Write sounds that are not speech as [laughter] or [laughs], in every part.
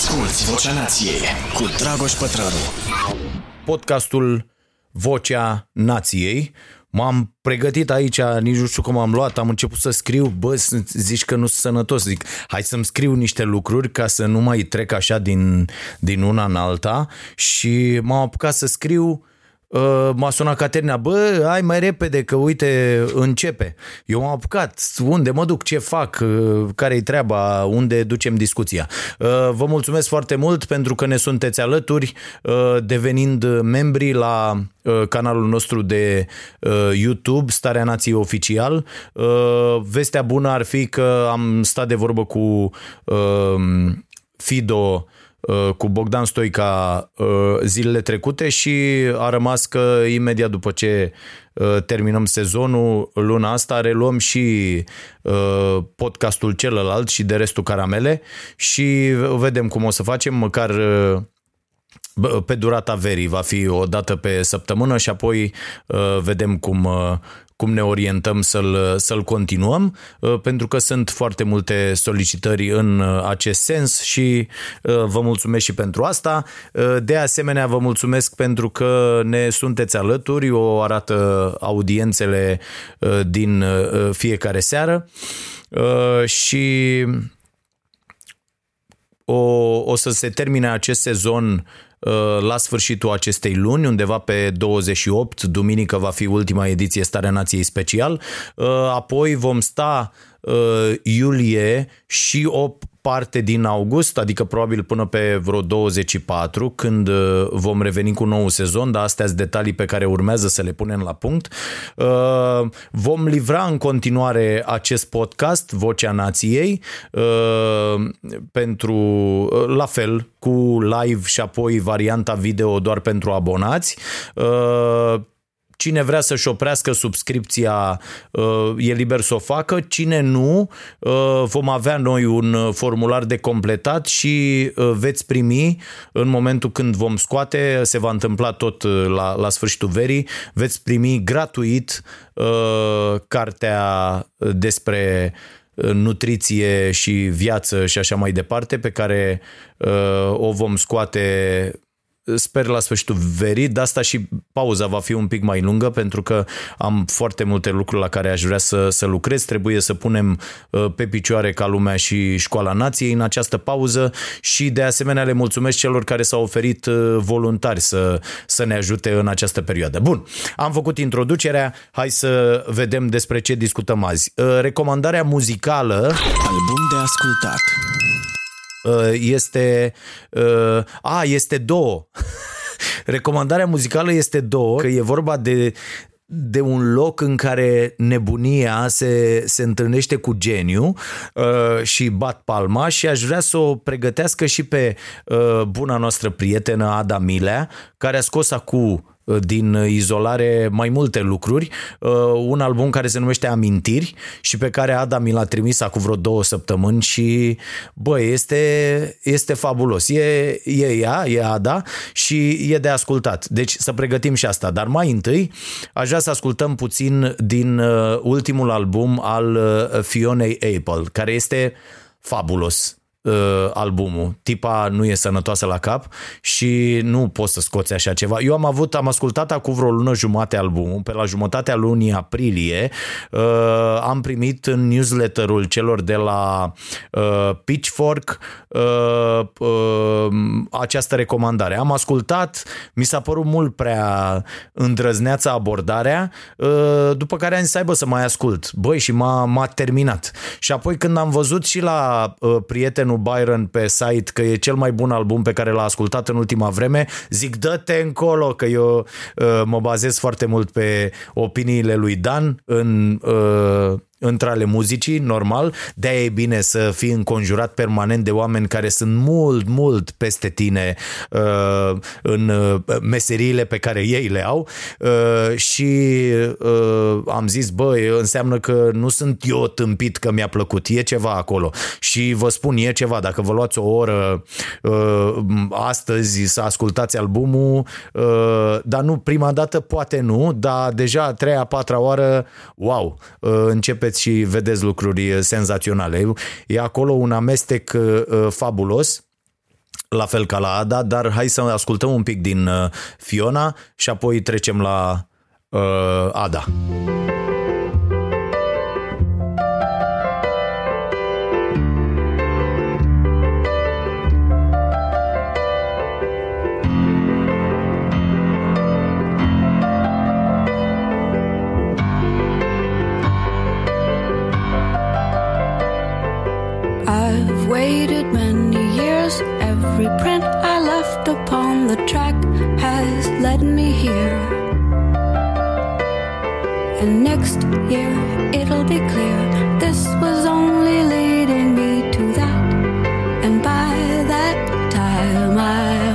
Asculți Vocea Nației cu Dragoș Pătrălu. Podcastul Vocea Nației. M-am pregătit aici, nici nu știu cum am luat, am început să scriu, bă, zici că nu sunt sănătos, zic, hai să-mi scriu niște lucruri ca să nu mai trec așa din, din una în alta și m-am apucat să scriu Uh, m-a sunat Caterina, bă, hai mai repede că uite, începe. Eu m-am apucat, unde mă duc, ce fac, uh, care-i treaba, unde ducem discuția. Uh, vă mulțumesc foarte mult pentru că ne sunteți alături, devenind membri la canalul nostru de YouTube, Starea Nației Oficial. Vestea bună ar fi că am stat de vorbă cu Fido Uh, cu Bogdan Stoica uh, zilele trecute și a rămas că imediat după ce uh, terminăm sezonul, luna asta, reluăm și podcastul celălalt și de restul caramele și vedem cum o să facem, măcar pe durata verii va fi o dată pe săptămână și apoi vedem cum, cum ne orientăm să-l, să-l continuăm, uh, pentru că sunt foarte multe solicitări în uh, acest sens și uh, vă mulțumesc și pentru asta. De asemenea, vă mulțumesc pentru că ne sunteți alături, o arată audiențele din fiecare seară și o, o să se termine acest sezon Uh, la sfârșitul acestei luni, undeva pe 28, duminică va fi ultima ediție Starea Nației Special. Uh, apoi vom sta uh, iulie și o parte din august, adică probabil până pe vreo 24, când uh, vom reveni cu un nou sezon, dar astea sunt detalii pe care urmează să le punem la punct. Uh, vom livra în continuare acest podcast, Vocea Nației, uh, pentru, la fel, cu live și apoi varianta video doar pentru abonați. Cine vrea să-și oprească subscripția uh, e liber să o facă, cine nu, uh, vom avea noi un formular de completat și uh, veți primi în momentul când vom scoate, se va întâmpla tot la, la sfârșitul verii, veți primi gratuit cartea despre nutriție și viață și așa mai departe, pe care uh, o vom scoate sper la sfârșitul verii, de asta și pauza va fi un pic mai lungă pentru că am foarte multe lucruri la care aș vrea să, să lucrez. Trebuie să punem uh, pe picioare ca lumea și școala nației în această pauză și de asemenea le mulțumesc celor care s-au oferit uh, voluntari să, să ne ajute în această perioadă. Bun, am făcut introducerea, hai să vedem despre ce discutăm azi. Uh, recomandarea muzicală... Album de ascultat. Uh, este... Uh, a, este două. [laughs] Recomandarea muzicală este două, că e vorba de, de un loc în care nebunia se, se întâlnește cu geniu uh, și bat palma și aș vrea să o pregătească și pe uh, buna noastră prietenă Ada Milea, care a scos acum Uh, din izolare mai multe lucruri. Uh, un album care se numește Amintiri și pe care Ada mi l-a trimis acum vreo două săptămâni și bă, este, este fabulos. E, e ea, e Ada și e de ascultat. Deci să pregătim și asta. Dar mai întâi aș vrea să ascultăm puțin din uh, ultimul album al Fionei Apple, care este fabulos uh, albumul. Tipa nu e sănătoasă la cap și nu poți să scoți așa ceva. Eu am avut, am ascultat acum vreo lună jumate albumul, pe la jumătatea lunii aprilie uh, am primit în newsletterul celor de la uh, Pitchfork uh, uh, această recomandare. Am ascultat, mi s-a părut mult prea îndrăzneață abordarea, uh, după care am zis, aibă să mai ascult. Băi, și m-a, m-a terminat. Și apoi când am văzut și la uh, prietenul prietenul Byron pe site că e cel mai bun album pe care l-a ascultat în ultima vreme, zic dă-te încolo că eu uh, mă bazez foarte mult pe opiniile lui Dan în uh, între ale muzicii, normal, de-aia e bine să fii înconjurat permanent de oameni care sunt mult, mult peste tine uh, în uh, meseriile pe care ei le au uh, și uh, am zis, bă, înseamnă că nu sunt eu tâmpit că mi-a plăcut, e ceva acolo. Și vă spun, e ceva, dacă vă luați o oră uh, astăzi să ascultați albumul, uh, dar nu prima dată, poate nu, dar deja a treia, a patra oară, wow, uh, începe mergeți și vedeți lucruri senzaționale. E acolo un amestec uh, fabulos la fel ca la Ada, dar hai să ascultăm un pic din uh, Fiona și apoi trecem la uh, Ada. I've left upon the track has led me here. And next year it'll be clear this was only leading me to that. And by that time, I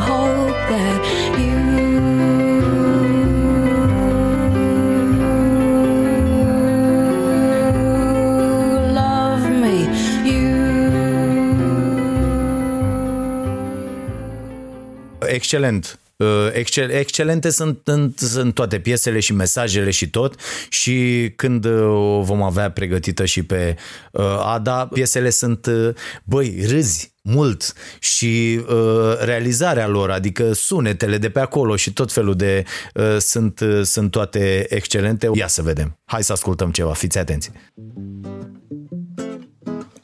Excelent. Uh, Excel, excelente sunt, sunt, sunt toate piesele și mesajele și tot și când uh, o vom avea pregătită și pe uh, Ada, piesele sunt, uh, băi, râzi mult și uh, realizarea lor, adică sunetele de pe acolo și tot felul de uh, sunt, uh, sunt toate excelente. Ia să vedem. Hai să ascultăm ceva, fiți atenți.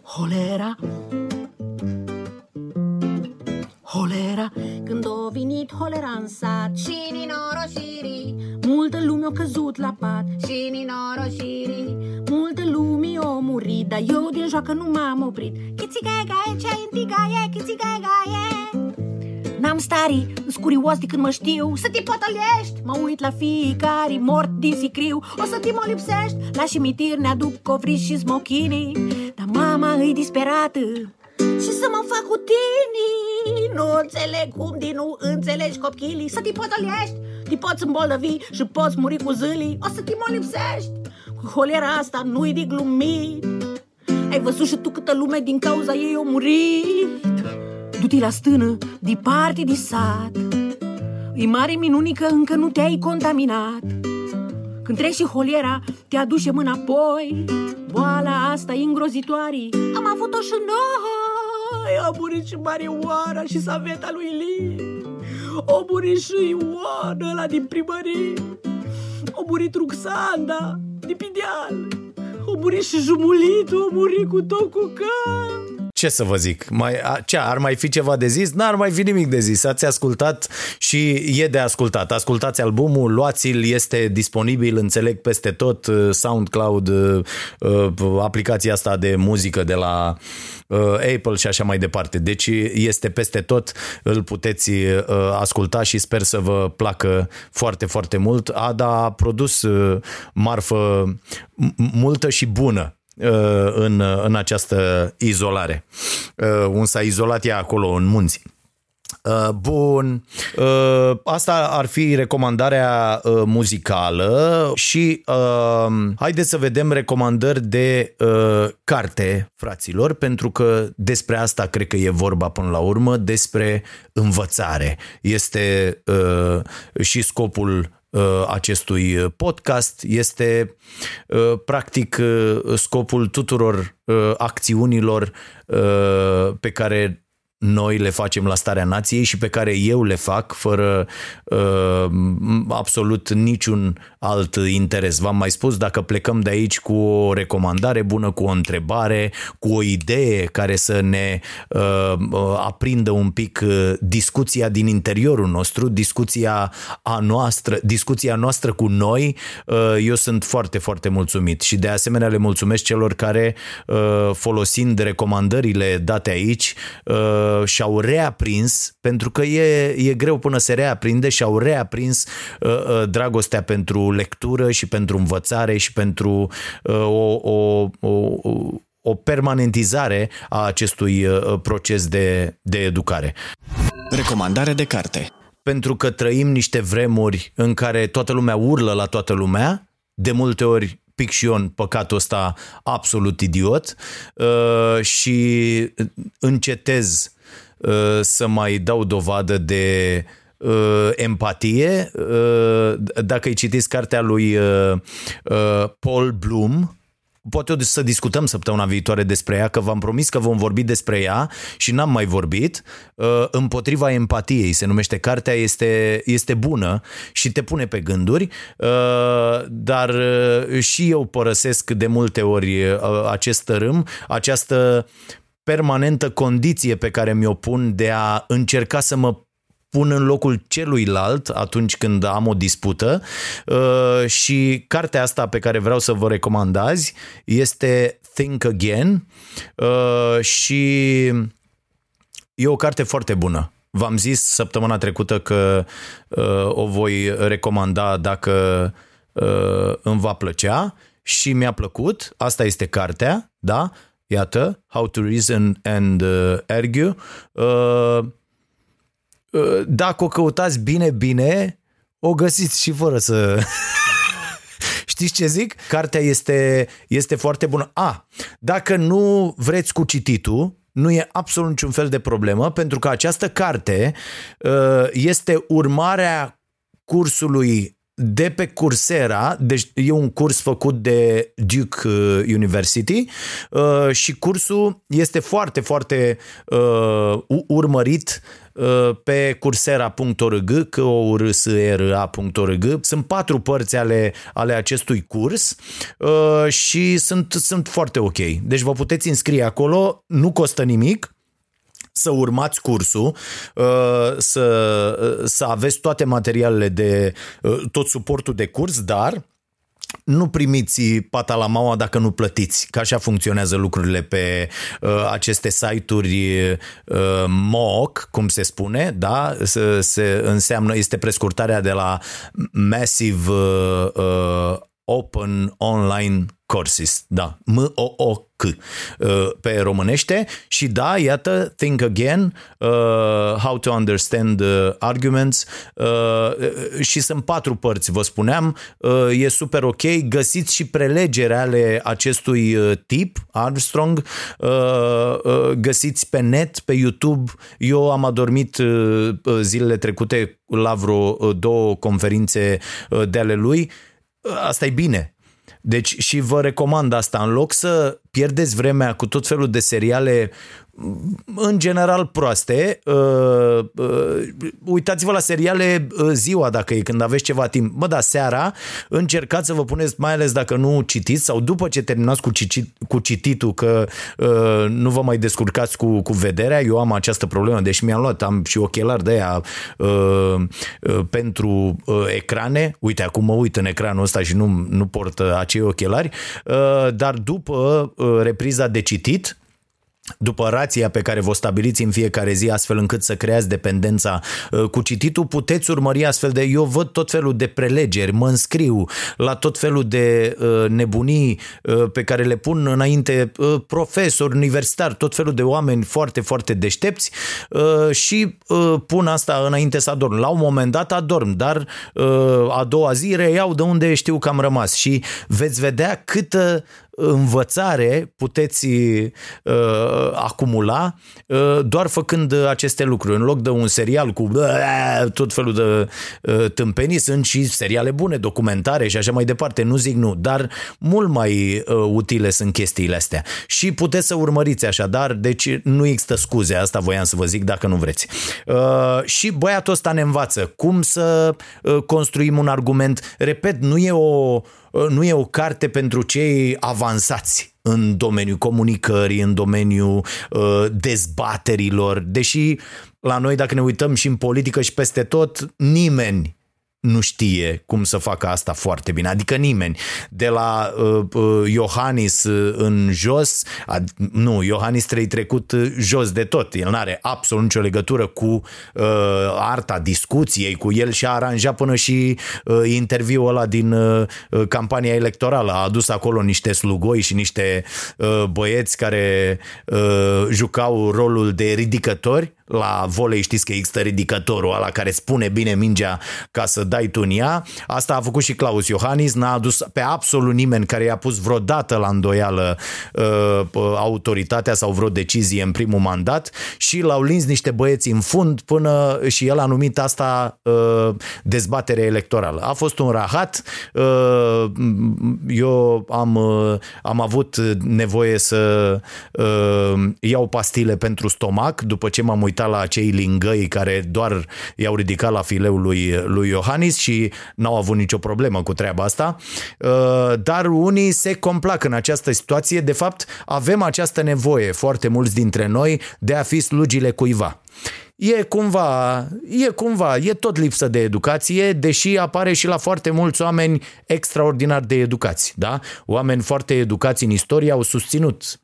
Holera Holera Când a venit holera în sat Și ninoroșirii, Multă lume a căzut la pat și ninoroșirii Multă lume a murit Dar eu din joacă nu m-am oprit. Chitigaie, gaie, ce intigaie, chitigaie, gaie N-am stari, îs curios de când mă știu. Să te potolești, Mă uit la fiecare mort din sicriu. O să te mă lipsești La cimitir ne aduc covriși și smochinii Dar mama îi disperată Și să mă fac cu tine Nu înțeleg cum din nu înțelegi copchilii. Să te potolești, Te poți îmbolnăvi și poți muri cu zâlii. O să te mă lipsești Cu holera asta nu-i de glumit. Ai văzut și tu câtă lume din cauza ei a murit? Du-te la stână, departe de sat. E mare minuni că încă nu te-ai contaminat. Când treci și holiera, te aduce mâna apoi Boala asta e îngrozitoare. Am avut-o și noi Ai, a murit și Marioara și Saveta lui Li O murit și Ioana ăla din primărie. O murit Ruxanda din Pideal O murit și Jumulitul, o murit cu tot cu cap Ce să vă zic? Mai, a, ce, ar mai fi ceva de zis? N-ar mai fi nimic de zis. Ați ascultat și e de ascultat. Ascultați albumul, luați-l, este disponibil, înțeleg, peste tot, uh, SoundCloud, uh, uh, aplicația asta de muzică de la uh, Apple și așa mai departe. Deci este peste tot, îl puteți uh, asculta și sper să vă placă foarte, foarte mult. Ada a produs uh, marfă m- multă și bună uh, în, în această izolare. Uh, Un s-a izolat ea acolo în munți. Uh, Bun, Uh, asta ar fi recomandarea uh, muzicală și uh, haideți să vedem recomandări de uh, carte, fraților, pentru că despre asta cred că e vorba până la urmă, despre învățare. Este uh, și scopul uh, acestui podcast. Este uh, practic uh, scopul tuturor uh, acțiunilor uh, pe care noi le facem la starea nației și pe care eu le fac fără uh, absolut niciun alt interes. V-am mai spus, dacă plecăm de aici cu o recomandare bună, cu o întrebare, cu o idee care să ne uh, uh, aprindă un pic uh, discuția din interiorul nostru, discuția a noastră, discuția noastră cu noi, uh, eu sunt foarte, foarte mulțumit și de asemenea le mulțumesc celor care uh, folosind recomandările date aici uh, și-au reaprins, pentru că e, e greu până se reaprinde, și-au reaprins uh, uh, dragostea pentru lectură și pentru învățare și pentru uh, o, o, o, o permanentizare a acestui uh, proces de, de educare Recomandare de carte. pentru că trăim niște vremuri în care toată lumea urlă la toată lumea, de multe ori pic și eu în păcatul ăsta absolut idiot uh, și încetez uh, să mai dau dovadă de uh, empatie. Uh, Dacă îi citiți cartea lui uh, uh, Paul Bloom, poate să discutăm săptămâna viitoare despre ea, că v-am promis că vom vorbi despre ea și n-am mai vorbit. Uh, împotriva empatiei se numește cartea, este, este bună și te pune pe gânduri, uh, dar uh, și eu părăsesc de multe ori acest tărâm, această permanentă condiție pe care mi-o pun de a încerca să mă pun în locul celuilalt atunci când am o dispută uh, și cartea asta pe care vreau să vă recomand azi este Think Again uh, și e o carte foarte bună. V-am zis săptămâna trecută că uh, o voi recomanda dacă îmi va plăcea și mi-a plăcut. Asta este cartea, da? Iată, How to Reason and Argue. Uh, dacă o căutați bine, bine, o găsiți și fără să... [laughs] Știți ce zic? Cartea este, este foarte bună. A, dacă nu vreți cu cititul, nu e absolut niciun fel de problemă, pentru că această carte uh, este urmarea cursului de pe Coursera, deci e un curs făcut de Duke uh, University și cursul este foarte, foarte urmărit Uh, pe coursera.org, că o a.org. Sunt patru părți ale, ale acestui curs uh, și sunt, sunt foarte ok. Deci vă puteți înscrie acolo, nu costă nimic, să urmați cursul, uh, să, să aveți toate materialele de tot suportul de curs, dar nu primiți pata la maua dacă nu plătiți, că așa funcționează lucrurile pe uh, aceste site-uri uh, MOOC, cum se spune, da? Se, se înseamnă, este prescurtarea de la Massive uh, uh, Open Online Courses, da, M-O-O-C uh, pe românește. Și da, iată, Think Again, uh, How to Understand Arguments. Uh, și sunt patru părți, vă spuneam, e super ok, găsiți și prelegere ale acestui tip, Armstrong, găsiți pe net, pe YouTube, eu am adormit zilele trecute la vreo două conferințe de ale lui, asta e bine. Deci și vă recomand asta, în loc să pierdeți vremea cu tot felul de seriale în general proaste. Uh, uh, uitați-vă la seriale uh, ziua dacă e când aveți ceva timp. Mă, da, seara încercați să vă puneți, mai ales dacă nu citiți sau după ce terminați cu, cicit, cu cititul că uh, nu vă mai descurcați cu, cu vederea. Eu am această problemă, deși mi-am luat, am și ochelari de aia uh, uh, pentru uh, ecrane. Uite, acum mă uit în ecranul ăsta și nu, nu port uh, acei ochelari, uh, dar după uh, repriza de citit, după rația pe care vă stabiliți în fiecare zi astfel încât să creați dependența uh, cu cititul, puteți urmări astfel de... Eu văd tot felul de prelegeri, mă înscriu la tot felul de uh, nebunii uh, pe care le pun înainte profesori, universitari, tot felul de oameni foarte, foarte deștepți și pun asta înainte să adorm. La un moment dat adorm, dar a doua zi reiau de unde știu că am rămas și veți vedea câtă învățare puteți uh, acumula uh, doar făcând aceste lucruri. În loc de un serial cu uh, tot felul de uh, tâmpenii, sunt și seriale bune, documentare și așa mai departe. Nu zic nu, dar mult mai uh, utile sunt chestiile astea. Și puteți să urmăriți așadar, deci nu există scuze, asta voiam să vă zic dacă nu vreți. Uh, și băiatul ăsta ne învață cum să uh, construim un argument. Repet, nu e o Uh, nu e o carte pentru cei avansați în domeniul comunicării, în domeniul uh, dezbaterilor, deși la noi, dacă ne uităm și în politică și peste tot, nimeni nu știe cum să facă asta foarte bine, adică nimeni. De la uh, uh, Iohannis uh, în jos, ad, nu, Iohannis trei trecut uh, jos de tot, el nu are absolut nicio legătură cu uh, arta discuției, cu el și-a aranjat până și uh, interviul ăla din uh, campania electorală, a adus acolo niște slugoi și niște uh, băieți care uh, jucau rolul de ridicători la volei știți că există ridicătorul ăla care spune bine mingea ca să dai tu în ea. Asta a făcut și Claus Iohannis, n-a adus pe absolut nimeni care i-a pus vreodată la îndoială uh, autoritatea sau vreo decizie în primul mandat și l-au lins niște băieți în fund până și el a numit asta uh, dezbatere electorală. A fost un rahat, uh, eu am, uh, am avut nevoie să uh, iau pastile pentru stomac după ce m-am uitat la acei lingăi care doar i-au ridicat la fileul lui, lui Iohannis și n-au avut nicio problemă cu treaba asta, uh, dar unii se complac în această situație. De fapt, avem această nevoie, foarte mulți dintre noi, de a fi slugile cuiva e cumva, e cumva, e tot lipsă de educație, deși apare și la foarte mulți oameni extraordinar de educați, da? Oameni foarte educați în istorie au susținut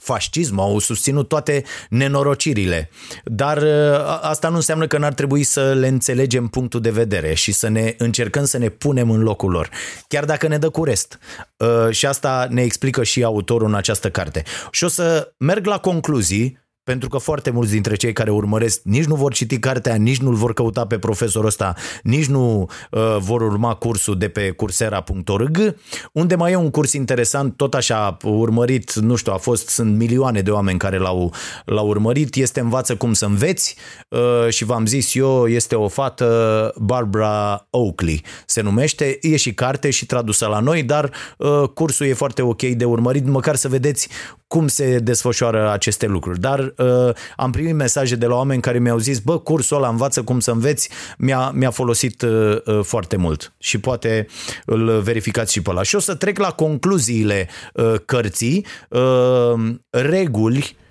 fascism, au susținut toate nenorocirile. Dar ă, asta nu înseamnă că n-ar trebui să le înțelegem punctul de vedere și să ne încercăm să ne punem în locul lor, chiar dacă ne dă cu rest. Ă, și asta ne explică și autorul în această carte. Și o să merg la concluzii pentru că foarte mulți dintre cei care urmăresc nici nu vor citi cartea, nici nu-l vor căuta pe profesorul ăsta, nici nu uh, vor urma cursul de pe cursera.org, unde mai e un curs interesant, tot așa urmărit, nu știu, a fost, sunt milioane de oameni care l-au, l-au urmărit, este Învață cum să înveți uh, și v-am zis eu, este o fată, Barbara Oakley se numește, e și carte și tradusă la noi, dar uh, cursul e foarte ok de urmărit, măcar să vedeți cum se desfășoară aceste lucruri. Dar uh, am primit mesaje de la oameni care mi-au zis, bă, cursul ăla învață cum să înveți, mi-a, mi-a folosit uh, uh, foarte mult și poate îl verificați și pe ăla. Și o să trec la concluziile uh, cărții, uh, reguli Uh,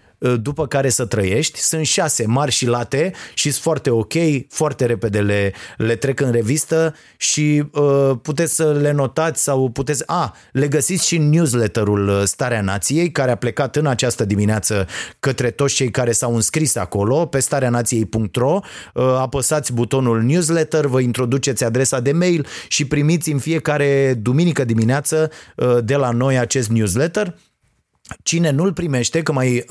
după care să trăiești. Sunt șase mari și late și sunt foarte ok, foarte repede le, le trec în revistă și uh, puteți să le notați sau puteți... A, le găsiți și în newsletterul uh, Starea Nației, care a plecat în această dimineață către toți cei care s-au înscris acolo, pe stareanației.ro, uh, apăsați butonul newsletter, vă introduceți adresa de mail și primiți în fiecare duminică dimineață uh, de la noi acest newsletter Cine nu-l primește, că mai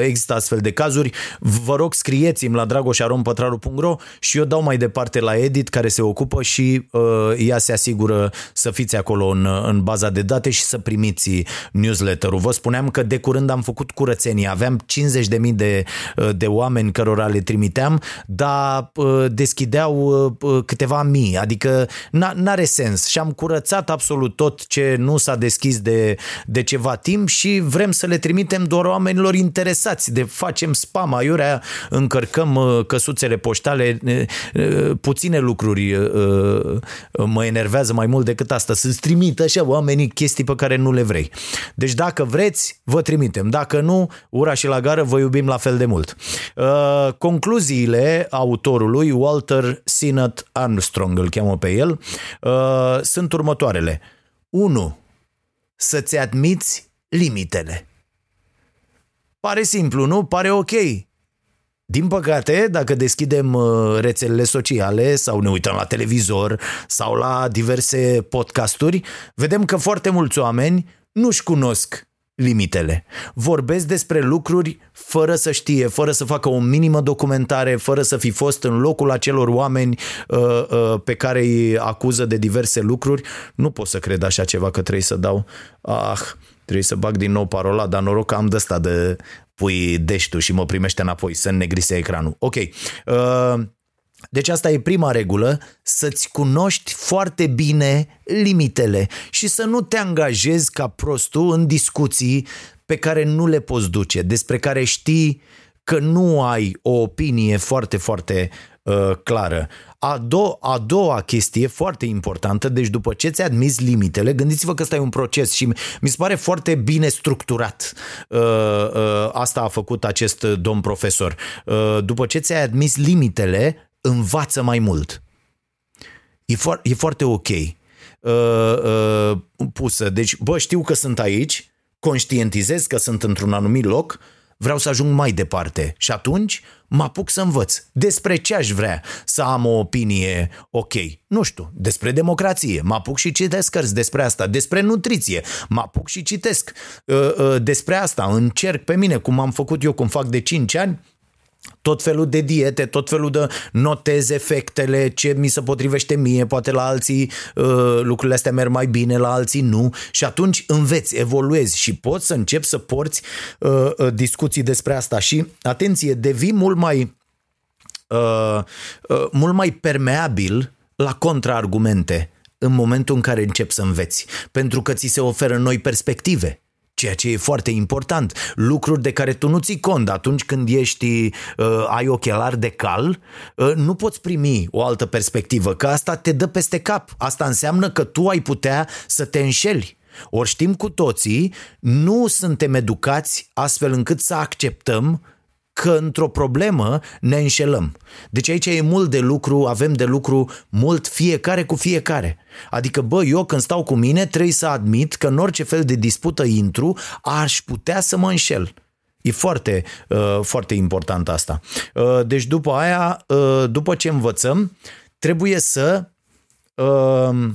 există astfel de cazuri, vă rog scrieți-mi la dragoșarompătraru.ro și eu dau mai departe la Edit care se ocupă și uh, ea se asigură să fiți acolo în, în baza de date și să primiți newsletter-ul. Vă spuneam că de curând am făcut curățenie, aveam 50.000 de, uh, de oameni cărora le trimiteam, dar uh, deschideau uh, câteva mii, adică n-are sens. Și am curățat absolut tot ce nu s-a deschis de, de ceva timp și vrem vrem să le trimitem doar oamenilor interesați, de facem spam, aiurea, încărcăm uh, căsuțele poștale, uh, puține lucruri uh, mă enervează mai mult decât asta, să-ți trimită așa oamenii chestii pe care nu le vrei. Deci dacă vreți, vă trimitem. Dacă nu, ura și la gară, vă iubim la fel de mult. Concluziile autorului, Walter Sinnott Armstrong îl cheamă pe el, sunt următoarele. 1. Să-ți admiți limitele. Pare simplu, nu? Pare ok. Din păcate, dacă deschidem uh, rețelele sociale sau ne uităm la televizor sau la diverse podcasturi, vedem că foarte mulți oameni nu-și cunosc limitele. Vorbesc despre lucruri fără să știe, fără să facă o minimă documentare, fără să fi fost în locul acelor oameni uh, uh, pe care îi acuză de diverse lucruri. Nu pot să cred așa ceva că trebuie să dau. Ah, Trebuie să bag din nou parola, dar noroc că am de asta de pui deștu și mă primește înapoi, să negrise ecranul. Ok. Uh, deci asta e prima regulă, să-ți cunoști foarte bine limitele și să nu te angajezi ca prostul în discuții pe care nu le poți duce, despre care știi că nu ai o opinie foarte, foarte uh, clară. A, do- a doua chestie foarte importantă, deci după ce ți-ai admis limitele, gândiți-vă că ăsta e un proces și mi se pare foarte bine structurat. Uh, uh, asta a făcut acest domn profesor. Uh, după ce ți-ai admis limitele, învață mai mult. E, fo- e foarte ok uh, uh, pusă. Deci, bă, știu că sunt aici, conștientizez că sunt într-un anumit loc, vreau să ajung mai departe și atunci mă apuc să învăț. Despre ce aș vrea să am o opinie ok? Nu știu, despre democrație. Mă apuc și citesc cărți despre asta. Despre nutriție. Mă apuc și citesc uh, uh, despre asta. Încerc pe mine, cum am făcut eu, cum fac de 5 ani, tot felul de diete, tot felul de notez efectele, ce mi se potrivește mie, poate la alții uh, lucrurile astea merg mai bine, la alții nu. Și atunci înveți, evoluezi și poți să începi să porți uh, uh, discuții despre asta. Și, atenție, devii mult mai uh, uh, mult mai permeabil la contraargumente în momentul în care începi să înveți, pentru că ți se oferă noi perspective ceea ce e foarte important, lucruri de care tu nu ții cont atunci când ești, uh, ai ochelari de cal, uh, nu poți primi o altă perspectivă, că asta te dă peste cap. Asta înseamnă că tu ai putea să te înșeli. Ori știm cu toții, nu suntem educați astfel încât să acceptăm că într-o problemă ne înșelăm. Deci aici e mult de lucru, avem de lucru mult fiecare cu fiecare. Adică, bă, eu când stau cu mine trebuie să admit că în orice fel de dispută intru, aș putea să mă înșel. E foarte, uh, foarte important asta. Uh, deci după aia, uh, după ce învățăm, trebuie să uh,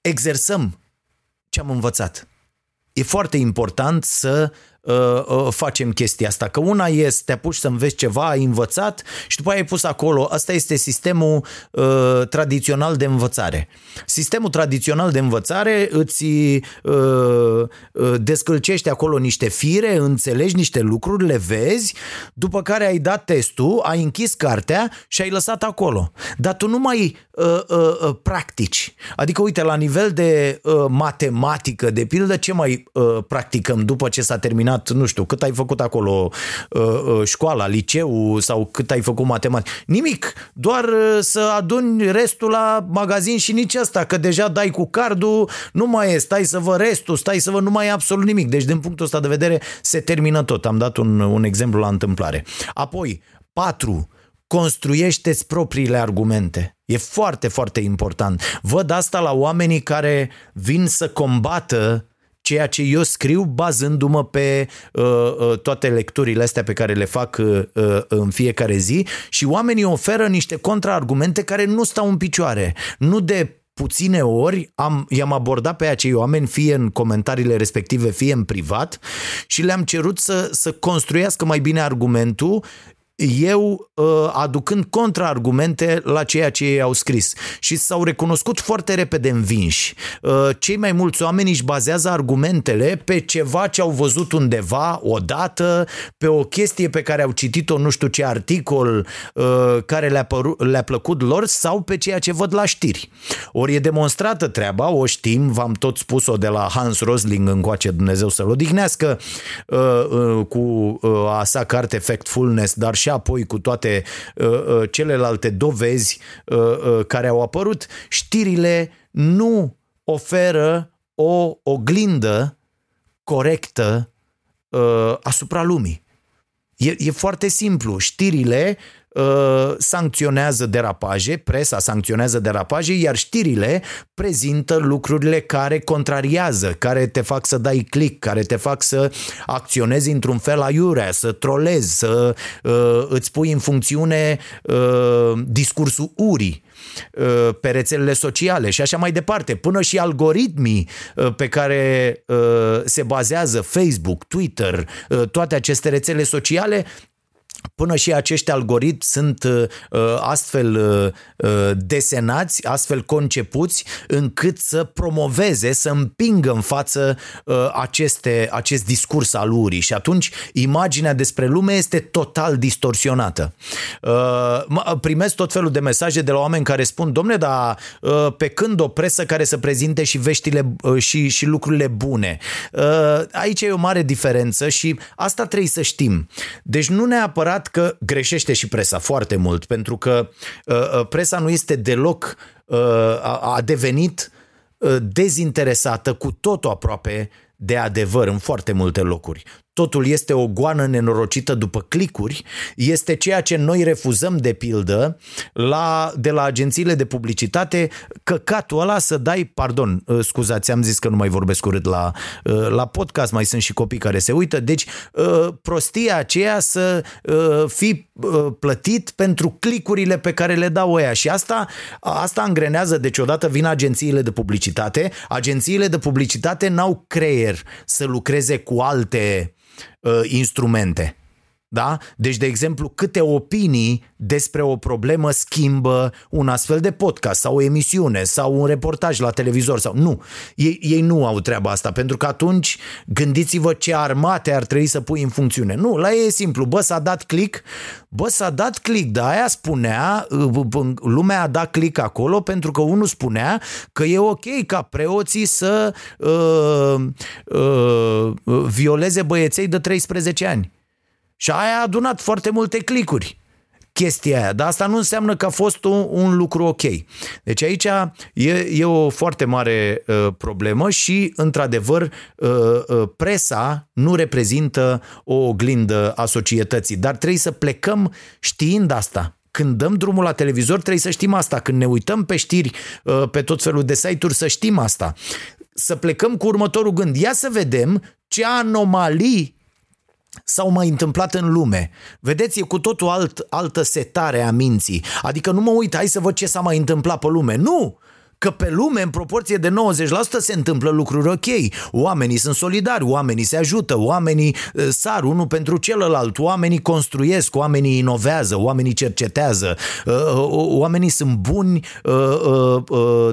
exersăm ce am învățat. E foarte important să uh, uh, facem chestia asta. Că una este, te apuci să înveți ceva, ai învățat și după aia ai pus acolo. Asta este sistemul uh, tradițional de învățare. Sistemul tradițional de învățare îți uh, uh, descălcește acolo niște fire, înțelegi niște lucruri, le vezi, după care ai dat testul, ai închis cartea și ai lăsat acolo. Dar tu nu mai uh, uh, uh, practici. Adică, uite, la nivel de uh, matematică, de pildă, ce mai uh, practicăm după ce s-a terminat terminat, nu știu, cât ai făcut acolo uh, uh, școala, liceu sau cât ai făcut matematică. Nimic, doar uh, să aduni restul la magazin și nici asta, că deja dai cu cardul, nu mai e, stai să vă restul, stai să vă, nu mai e absolut nimic. Deci din punctul ăsta de vedere se termină tot. Am dat un, un exemplu la întâmplare. Apoi, patru, construiește-ți propriile argumente. E foarte, foarte important. Văd asta la oamenii care vin să combată ceea ce eu scriu bazându-mă pe uh, uh, toate lecturile astea pe care le fac uh, uh, în fiecare zi și oamenii oferă niște contraargumente care nu stau în picioare. Nu de puține ori am, i-am abordat pe acei oameni, fie în comentariile respective, fie în privat, și le-am cerut să, să construiască mai bine argumentul eu uh, aducând contraargumente la ceea ce ei au scris și s-au recunoscut foarte repede învinși. Uh, cei mai mulți oameni își bazează argumentele pe ceva ce au văzut undeva odată, pe o chestie pe care au citit-o nu știu ce articol uh, care le-a, păru- le-a plăcut lor sau pe ceea ce văd la știri. Ori e demonstrată treaba, o știm, v-am tot spus-o de la Hans Rosling încoace Dumnezeu să-l odihnească cu a sa carte Factfulness, dar și apoi cu toate uh, uh, celelalte dovezi uh, uh, care au apărut, știrile nu oferă o oglindă corectă uh, asupra lumii. E, e foarte simplu. Știrile Uh, sancționează derapaje, presa sancționează derapaje, iar știrile prezintă lucrurile care contrariază, care te fac să dai click, care te fac să acționezi într-un fel aiurea, să trolezi, să uh, îți pui în funcțiune uh, discursul urii uh, pe rețelele sociale și așa mai departe, până și algoritmii uh, pe care se bazează Facebook, Twitter, toate aceste rețele sociale Până și acești algoritmi sunt uh, astfel uh, uh, desenați, astfel concepuți, încât să promoveze, să împingă în față uh, aceste, acest discurs al urii și atunci imaginea despre lume este total distorsionată. Uh, primesc tot felul de mesaje de la oameni care spun, domne, dar uh, pe când o presă care să prezinte și veștile uh, și, și lucrurile bune? Uh, aici e o mare diferență și asta trebuie să știm. Deci nu neapărat adevărat că greșește și presa foarte mult, pentru că uh, uh, presa nu este deloc, uh, a, a devenit uh, dezinteresată cu totul aproape de adevăr în foarte multe locuri totul este o goană nenorocită după clicuri, este ceea ce noi refuzăm de pildă la, de la agențiile de publicitate, căcatul ăla să dai, pardon, uh, scuzați, am zis că nu mai vorbesc urât la, uh, la podcast, mai sunt și copii care se uită, deci uh, prostia aceea să fi plătit pentru clicurile pe care le dau ăia. Și asta, asta angrenează, deci odată vin agențiile de publicitate, agențiile de publicitate n-au creier să lucreze cu alte uh, instrumente. Da? Deci, de exemplu, câte opinii despre o problemă schimbă un astfel de podcast sau o emisiune sau un reportaj la televizor sau nu. Ei, ei nu au treaba asta, pentru că atunci gândiți-vă ce armate ar trebui să pui în funcțiune. Nu, la ei e simplu, bă, s-a dat click, bă, s-a dat click, dar aia spunea, lumea a dat click acolo pentru că unul spunea că e ok ca preoții să uh, uh, violeze băieței de 13 ani. Și aia a adunat foarte multe clicuri chestia aia, dar asta nu înseamnă că a fost un, un lucru ok. Deci aici e, e o foarte mare uh, problemă și, într-adevăr, uh, uh, presa nu reprezintă o oglindă a societății, dar trebuie să plecăm știind asta. Când dăm drumul la televizor trebuie să știm asta, când ne uităm pe știri uh, pe tot felul de site-uri să știm asta. Să plecăm cu următorul gând, ia să vedem ce anomalii s-au mai întâmplat în lume. Vedeți, e cu totul alt, altă setare a minții. Adică nu mă uit, hai să văd ce s-a mai întâmplat pe lume. Nu! Că pe lume, în proporție de 90%, se întâmplă lucruri ok. Oamenii sunt solidari, oamenii se ajută, oamenii uh, sar unul pentru celălalt, oamenii construiesc, oamenii inovează, oamenii cercetează, uh, uh, oamenii sunt buni,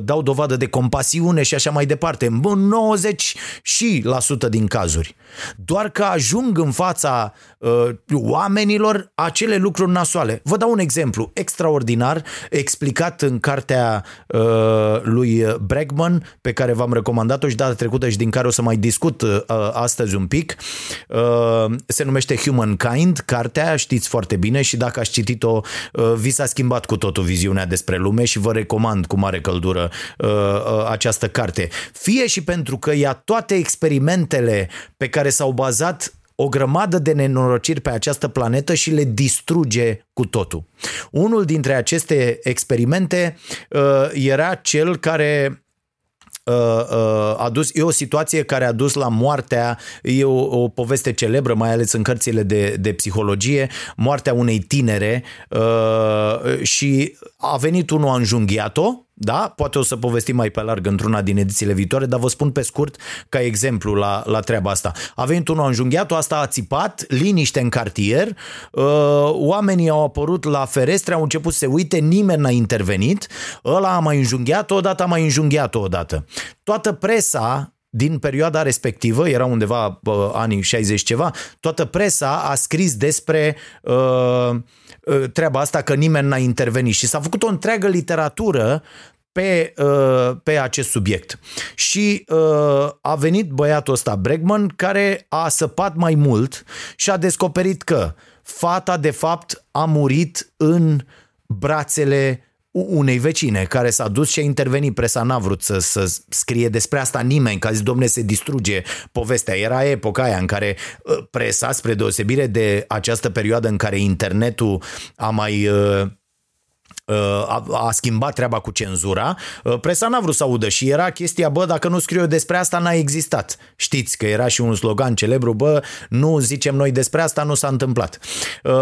dau dovadă de compasiune și așa mai departe. În 90 și la sută din cazuri. Doar că ajung în fața oamenilor acele lucruri nasoale. Vă dau un exemplu extraordinar explicat în cartea lui Bregman, pe care v-am recomandat-o și data trecută și din care o să mai discut uh, astăzi un pic. Uh, se numește Humankind, cartea, știți foarte bine și dacă ați citit-o, uh, vi s-a schimbat cu totul viziunea despre lume și vă recomand cu mare căldură această carte. Fie și pentru că ia toate experimentele pe care s-au bazat o grămadă de nenorociri pe această planetă și le distruge cu totul. Unul dintre aceste experimente uh, era cel care uh, uh, a dus, e o situație care a dus la moartea, e o, o poveste celebră, mai ales în cărțile de, de psihologie, moartea unei tinere uh, și a venit unul, a înjunghiat-o, da? Poate o să povestim mai pe larg într-una din edițiile viitoare, dar vă spun pe scurt ca exemplu la, la treaba asta. A venit unul înjunghiat, asta a țipat, liniște în cartier, uh, oamenii au apărut la ferestre, au început să se uite, nimeni n-a intervenit, ăla a mai înjunghiat odată, a mai înjunghiat odată. Toată presa din perioada respectivă, era undeva uh, anii 60 ceva, toată presa a scris despre uh, uh, treaba asta că nimeni n-a intervenit și s-a făcut o întreagă literatură pe, uh, pe acest subiect. Și uh, a venit băiatul ăsta, Bregman, care a săpat mai mult și a descoperit că fata, de fapt, a murit în brațele unei vecine care s-a dus și a intervenit, presa n-a vrut să, să scrie despre asta nimeni, că a zis, domne, se distruge povestea. Era epoca aia în care uh, presa, spre deosebire de această perioadă în care internetul a mai uh, a, a schimbat treaba cu cenzura, uh, presa n-a vrut să audă și era chestia, bă, dacă nu scriu eu despre asta, n-a existat. Știți că era și un slogan celebru, bă, nu zicem noi despre asta, nu s-a întâmplat. Uh,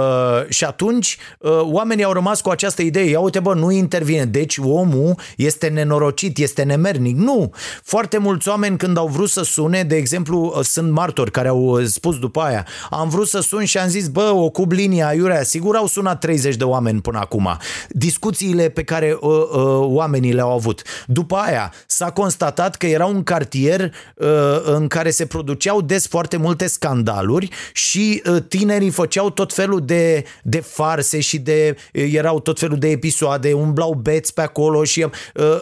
și atunci uh, oamenii au rămas cu această idee, ia uite, bă, nu intervine, deci omul este nenorocit, este nemernic. Nu! Foarte mulți oameni când au vrut să sune, de exemplu, uh, sunt martori care au spus după aia, am vrut să sun și am zis, bă, ocup linia iurea, sigur au sunat 30 de oameni până acum. Dis discuțiile pe care uh, uh, oamenii le-au avut. După aia s-a constatat că era un cartier uh, în care se produceau des foarte multe scandaluri și uh, tinerii făceau tot felul de, de farse și de uh, erau tot felul de episoade, umblau beți pe acolo și uh,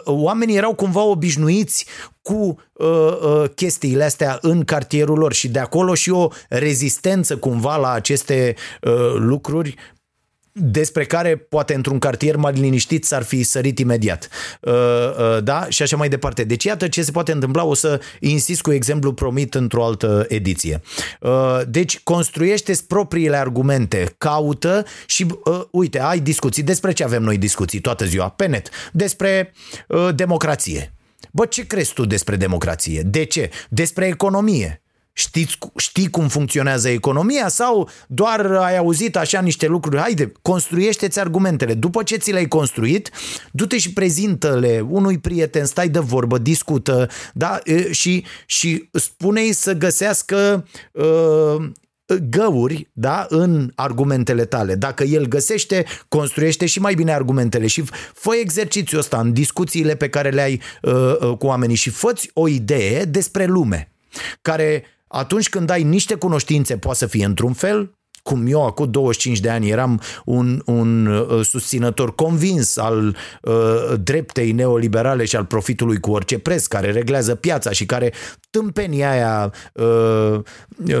oamenii erau cumva obișnuiți cu uh, uh, chestiile astea în cartierul lor și de acolo și o rezistență cumva la aceste uh, lucruri despre care poate într-un cartier mai liniștit s-ar fi sărit imediat. Uh, uh, da? Și așa mai departe. Deci iată ce se poate întâmpla. O să insist cu exemplu promit într-o altă ediție. Uh, deci construiește propriile argumente, caută și uite, ai discuții. Despre ce avem noi discuții toată ziua? Pe net. Despre democrație. Bă, ce crezi tu despre democrație? De ce? Despre economie. Știți, știi cum funcționează economia sau doar ai auzit așa niște lucruri? Haide, construiește-ți argumentele. După ce ți le-ai construit, du-te și prezintă-le unui prieten, stai de vorbă, discută da? și, și spune-i să găsească uh, găuri da, în argumentele tale. Dacă el găsește, construiește și mai bine argumentele și fă exercițiul ăsta în discuțiile pe care le ai uh, uh, cu oamenii și fă o idee despre lume care atunci când ai niște cunoștințe poate să fie într-un fel, cum eu acum 25 de ani eram un, un uh, susținător convins al uh, dreptei neoliberale și al profitului cu orice preț, care reglează piața și care tâmpenia aia uh,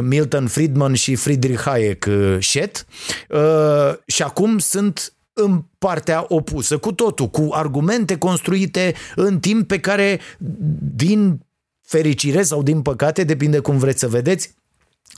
Milton Friedman și Friedrich Hayek uh, shit, uh, și acum sunt în partea opusă, cu totul, cu argumente construite în timp pe care, din fericire sau din păcate, depinde cum vreți să vedeți,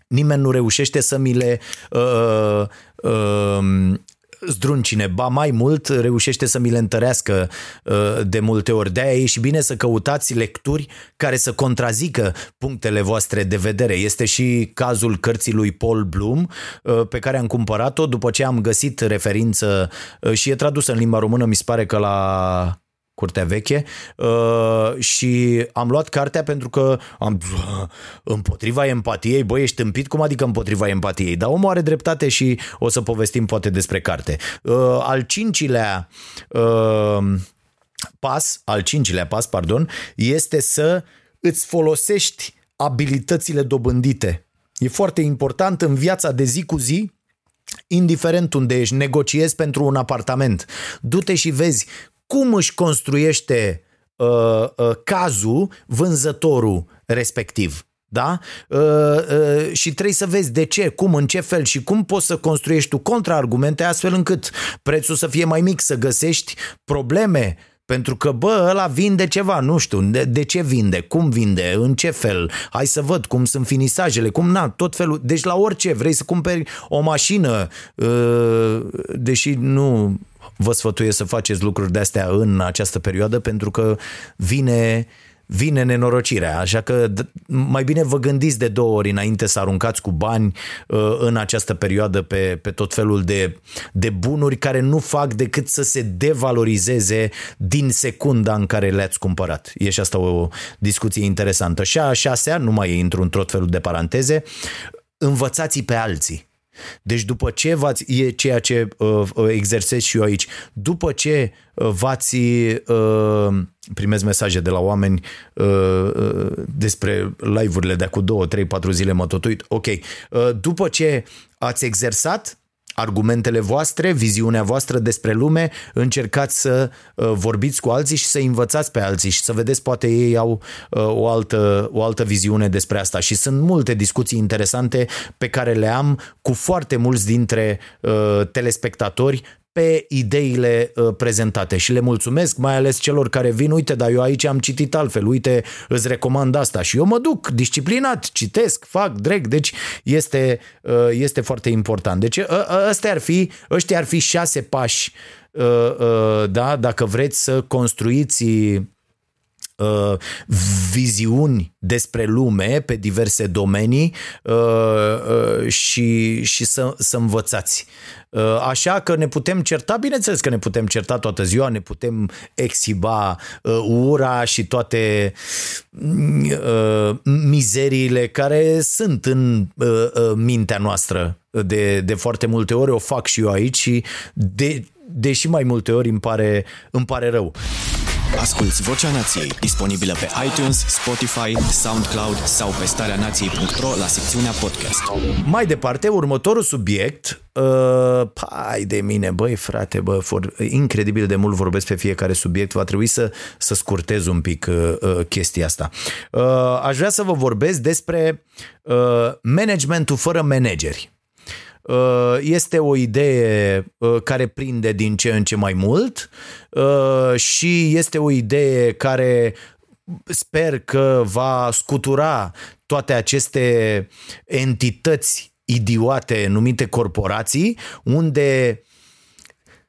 nimeni nu reușește să mi le uh, uh, zdruncine, ba mai mult reușește să mi le întărească uh, de multe ori. De-aia e și bine să căutați lecturi care să contrazică punctele voastre de vedere. Este și cazul cărții lui Paul Bloom uh, pe care am cumpărat-o după ce am găsit referință uh, și e tradusă în limba română, mi se pare că la curtea veche uh, și am luat cartea pentru că am împotriva empatiei, băi, ești tâmpit, cum adică împotriva empatiei? Dar omul are dreptate și o să povestim poate despre carte. Uh, al cincilea uh, pas, al cincilea pas, pardon, este să îți folosești abilitățile dobândite. E foarte important în viața de zi cu zi indiferent unde ești, negociezi pentru un apartament. Du-te și vezi cum își construiește uh, uh, cazul vânzătorul respectiv. Da? Uh, uh, și trebuie să vezi de ce, cum, în ce fel și cum poți să construiești tu contraargumente astfel încât prețul să fie mai mic, să găsești probleme pentru că, bă, ăla vinde ceva, nu știu, de, de ce vinde, cum vinde, în ce fel, hai să văd cum sunt finisajele, cum, na, tot felul, deci la orice, vrei să cumperi o mașină, uh, deși nu vă sfătuiesc să faceți lucruri de astea în această perioadă pentru că vine vine nenorocirea, așa că mai bine vă gândiți de două ori înainte să aruncați cu bani uh, în această perioadă pe, pe tot felul de, de bunuri care nu fac decât să se devalorizeze din secunda în care le-ați cumpărat. E și asta o discuție interesantă. Și a șasea, nu mai intru în tot felul de paranteze, învățați pe alții. Deci după ce v-ați, e ceea ce uh, uh, exersez și eu aici, după ce uh, v-ați, uh, primez mesaje de la oameni uh, uh, despre live-urile de acum 2, 3, 4 zile mă tot uit, ok, uh, după ce ați exersat, argumentele voastre, viziunea voastră despre lume, încercați să uh, vorbiți cu alții și să învățați pe alții și să vedeți poate ei au uh, o altă, o altă viziune despre asta. Și sunt multe discuții interesante pe care le am cu foarte mulți dintre uh, telespectatori pe ideile uh, prezentate și le mulțumesc mai ales celor care vin, uite, dar eu aici am citit altfel, uite, îți recomand asta și eu mă duc disciplinat, citesc, fac, dreg, deci este, uh, este foarte important. Deci ăstea ar fi, ăștia ar fi șase pași uh, da, dacă vreți să construiți uh, viziuni despre lume pe diverse domenii uh, uh, și, și să, să învățați. Uh, așa că ne putem certa, bineînțeles că ne putem certa toată ziua, ne putem exhiba uh, ura și toate uh, mizeriile care sunt în uh, uh, mintea noastră de, de foarte multe ori, o fac și eu aici și de, deși mai multe ori îmi pare, îmi pare rău. Asculți Vocea Nației, disponibilă pe iTunes, Spotify, SoundCloud sau pe starea nației.ro la secțiunea podcast. Mai departe, următorul subiect, uh, hai de mine, băi frate, bă, for, incredibil de mult vorbesc pe fiecare subiect, va trebui să, să scurtez un pic uh, uh, chestia asta. Uh, aș vrea să vă vorbesc despre uh, managementul fără manageri. Uh, este o idee uh, care prinde din ce în ce mai mult uh, și este o idee care sper că va scutura toate aceste entități idiote numite corporații, unde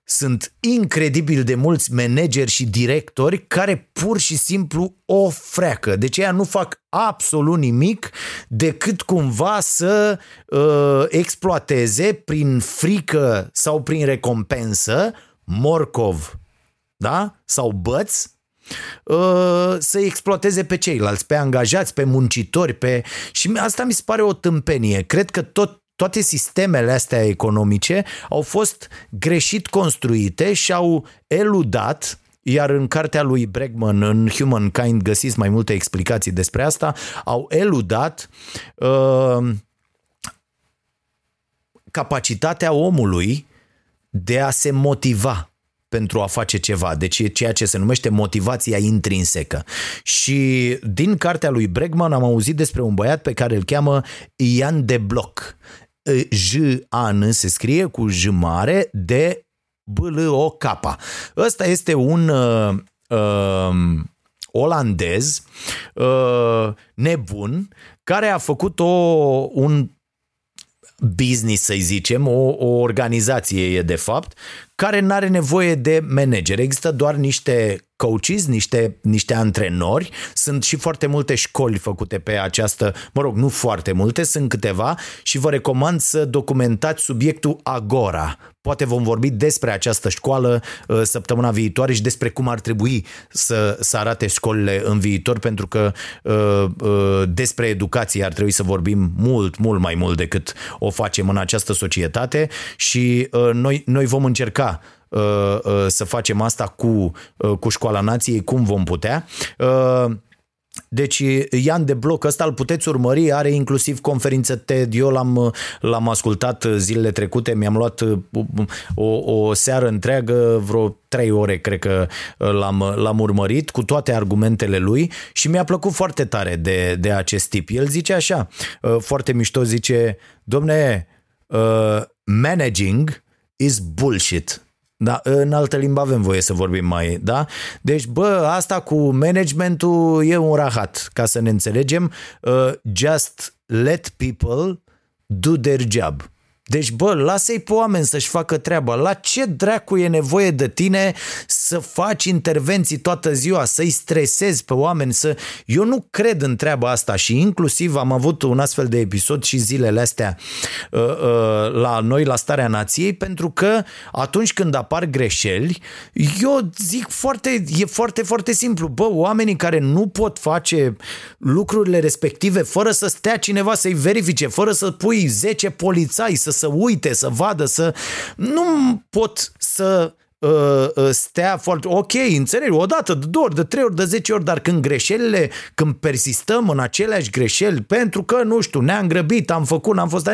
sunt incredibil de mulți manageri și directori care pur și simplu o freacă. Deci ea nu fac absolut nimic decât cumva să uh, exploateze prin frică sau prin recompensă morcov da? sau băț uh, să exploateze pe ceilalți, pe angajați, pe muncitori, pe... și asta mi se pare o tâmpenie. Cred că tot toate sistemele astea economice au fost greșit construite și au eludat iar în cartea lui Bregman, în Humankind, găsiți mai multe explicații despre asta, au eludat uh, capacitatea omului de a se motiva pentru a face ceva, deci e ceea ce se numește motivația intrinsecă. Și din cartea lui Bregman am auzit despre un băiat pe care îl cheamă Ian de Bloc. J-A-N se scrie cu J mare de B-L-O-K. Ăsta este un uh, uh, olandez uh, nebun care a făcut o, un business, să zicem, o, o organizație e de fapt, care nu are nevoie de manager. Există doar niște coaches, niște, niște antrenori. Sunt și foarte multe școli făcute pe această, mă rog, nu foarte multe, sunt câteva și vă recomand să documentați subiectul Agora. Poate vom vorbi despre această școală uh, săptămâna viitoare și despre cum ar trebui să, să arate școlile în viitor, pentru că uh, uh, despre educație ar trebui să vorbim mult, mult mai mult decât o facem în această societate și noi, noi vom încerca Uh, uh, să facem asta cu, uh, cu Școala Nației, cum vom putea. Deci Ian de Bloc ăsta îl puteți urmări, are inclusiv conferință TED, eu l-am, l-am ascultat zilele trecute, mi-am luat o, o seară întreagă, vreo trei ore cred că l-am, l-am urmărit cu toate argumentele lui și mi-a plăcut foarte tare de, de acest tip. El zice așa, foarte mișto, zice, domne, managing is bullshit. Da, în altă limbă avem voie să vorbim mai, da? Deci, bă, asta cu managementul e un rahat, ca să ne înțelegem. Uh, just let people do their job. Deci, bă, lasă-i pe oameni să-și facă treaba. La ce dracu e nevoie de tine să faci intervenții toată ziua, să-i stresezi pe oameni, să... Eu nu cred în treaba asta și inclusiv am avut un astfel de episod și zilele astea uh, uh, la noi, la Starea Nației, pentru că atunci când apar greșeli, eu zic foarte, e foarte, foarte simplu. Bă, oamenii care nu pot face lucrurile respective fără să stea cineva să-i verifice, fără să pui 10 polițai să să uite, să vadă, să... Nu pot să Uh, uh, stea foarte... Ok, înțeleg, o dată, de două ori, de trei ori, de zece ori, dar când greșelile, când persistăm în aceleași greșeli, pentru că, nu știu, ne-am grăbit, am făcut, n-am fost...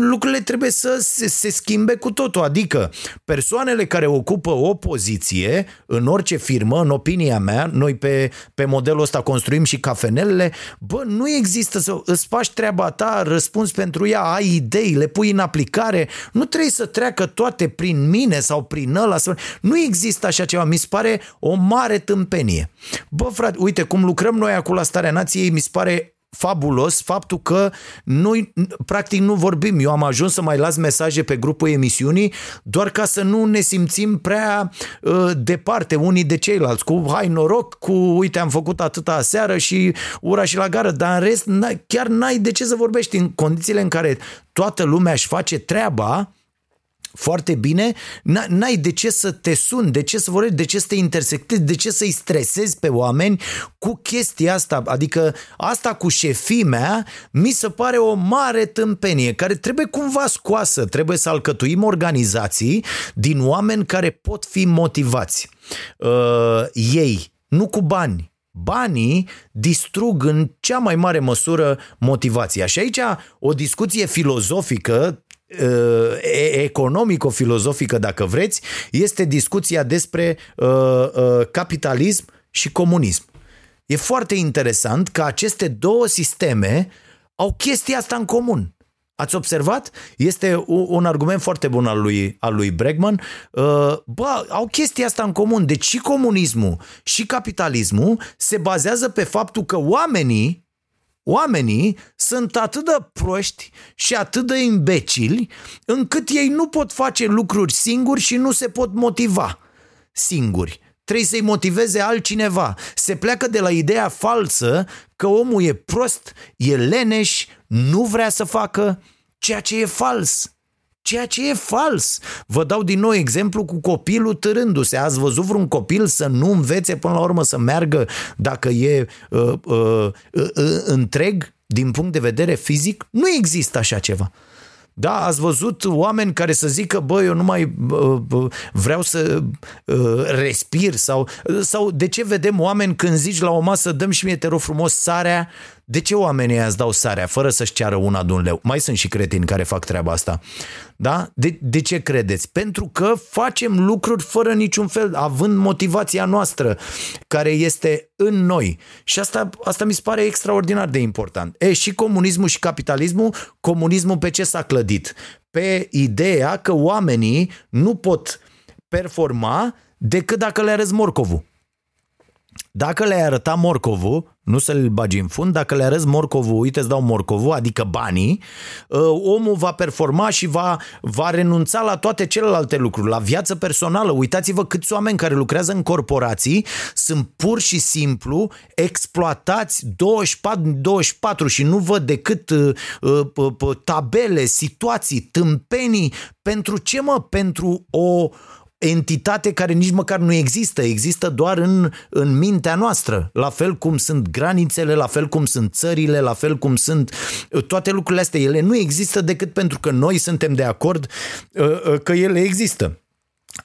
Lucrurile trebuie să se, se schimbe cu totul. Adică persoanele care ocupă o poziție în orice firmă, în opinia mea, noi pe, pe modelul ăsta construim și cafenelele, bă, nu există să îți faci treaba ta, răspuns pentru ea, ai idei, le pui în aplicare, nu trebuie să treacă toate prin mine sau prin ăla să... Nu există așa ceva, mi se pare o mare tâmpenie. Bă, frate, uite cum lucrăm noi acolo la Starea Nației, mi se pare fabulos faptul că noi practic nu vorbim. Eu am ajuns să mai las mesaje pe grupul emisiunii doar ca să nu ne simțim prea uh, departe unii de ceilalți. Cu hai noroc, cu uite am făcut atâta seară și ura și la gară, dar în rest n-ai, chiar n-ai de ce să vorbești în condițiile în care toată lumea își face treaba foarte bine, n-ai de ce să te suni, de ce să vorbești, de ce să te intersectezi, de ce să-i stresezi pe oameni cu chestia asta. Adică asta cu șefimea mi se pare o mare tâmpenie care trebuie cumva scoasă. Trebuie să alcătuim organizații din oameni care pot fi motivați. Uh, ei, nu cu bani, Banii distrug în cea mai mare măsură motivația. Și aici o discuție filozofică Uh, economico-filozofică, dacă vreți, este discuția despre uh, uh, capitalism și comunism. E foarte interesant că aceste două sisteme au chestia asta în comun. Ați observat? Este un argument foarte bun al lui, al lui Bregman. Bă, au chestia asta în comun. Deci și comunismul și capitalismul se bazează pe faptul că oamenii Oamenii sunt atât de proști și atât de imbecili încât ei nu pot face lucruri singuri și nu se pot motiva singuri. Trebuie să-i motiveze altcineva. Se pleacă de la ideea falsă că omul e prost, e leneș, nu vrea să facă ceea ce e fals ceea ce e fals. Vă dau din nou exemplu cu copilul târându-se. Ați văzut vreun copil să nu învețe până la urmă să meargă dacă e uh, uh, uh, uh, întreg din punct de vedere fizic? Nu există așa ceva. Da, ați văzut oameni care să zică, bă, eu nu mai bă, bă, vreau să uh, respir sau, sau de ce vedem oameni când zici la o masă, dăm și mie, te rog frumos, sarea, de ce oamenii îți dau sarea fără să-și ceară una de un leu? Mai sunt și cretini care fac treaba asta. Da? De, de ce credeți? Pentru că facem lucruri fără niciun fel, având motivația noastră care este în noi. Și asta, asta mi se pare extraordinar de important. E, și comunismul și capitalismul, comunismul pe ce s-a clădit? Pe ideea că oamenii nu pot performa decât dacă le arăți morcovul. Dacă le-ai arăta morcovul, nu să-l bagi în fund, dacă le arăți morcovul, uite îți dau morcovul, adică banii, ă, omul va performa și va, va renunța la toate celelalte lucruri, la viață personală. Uitați-vă câți oameni care lucrează în corporații sunt pur și simplu exploatați 24-24 și nu văd decât uh, uh, tabele, situații, tâmpenii. Pentru ce mă? Pentru o entitate care nici măcar nu există, există doar în, în mintea noastră, la fel cum sunt granițele, la fel cum sunt țările, la fel cum sunt toate lucrurile astea. Ele nu există decât pentru că noi suntem de acord uh, uh, că ele există.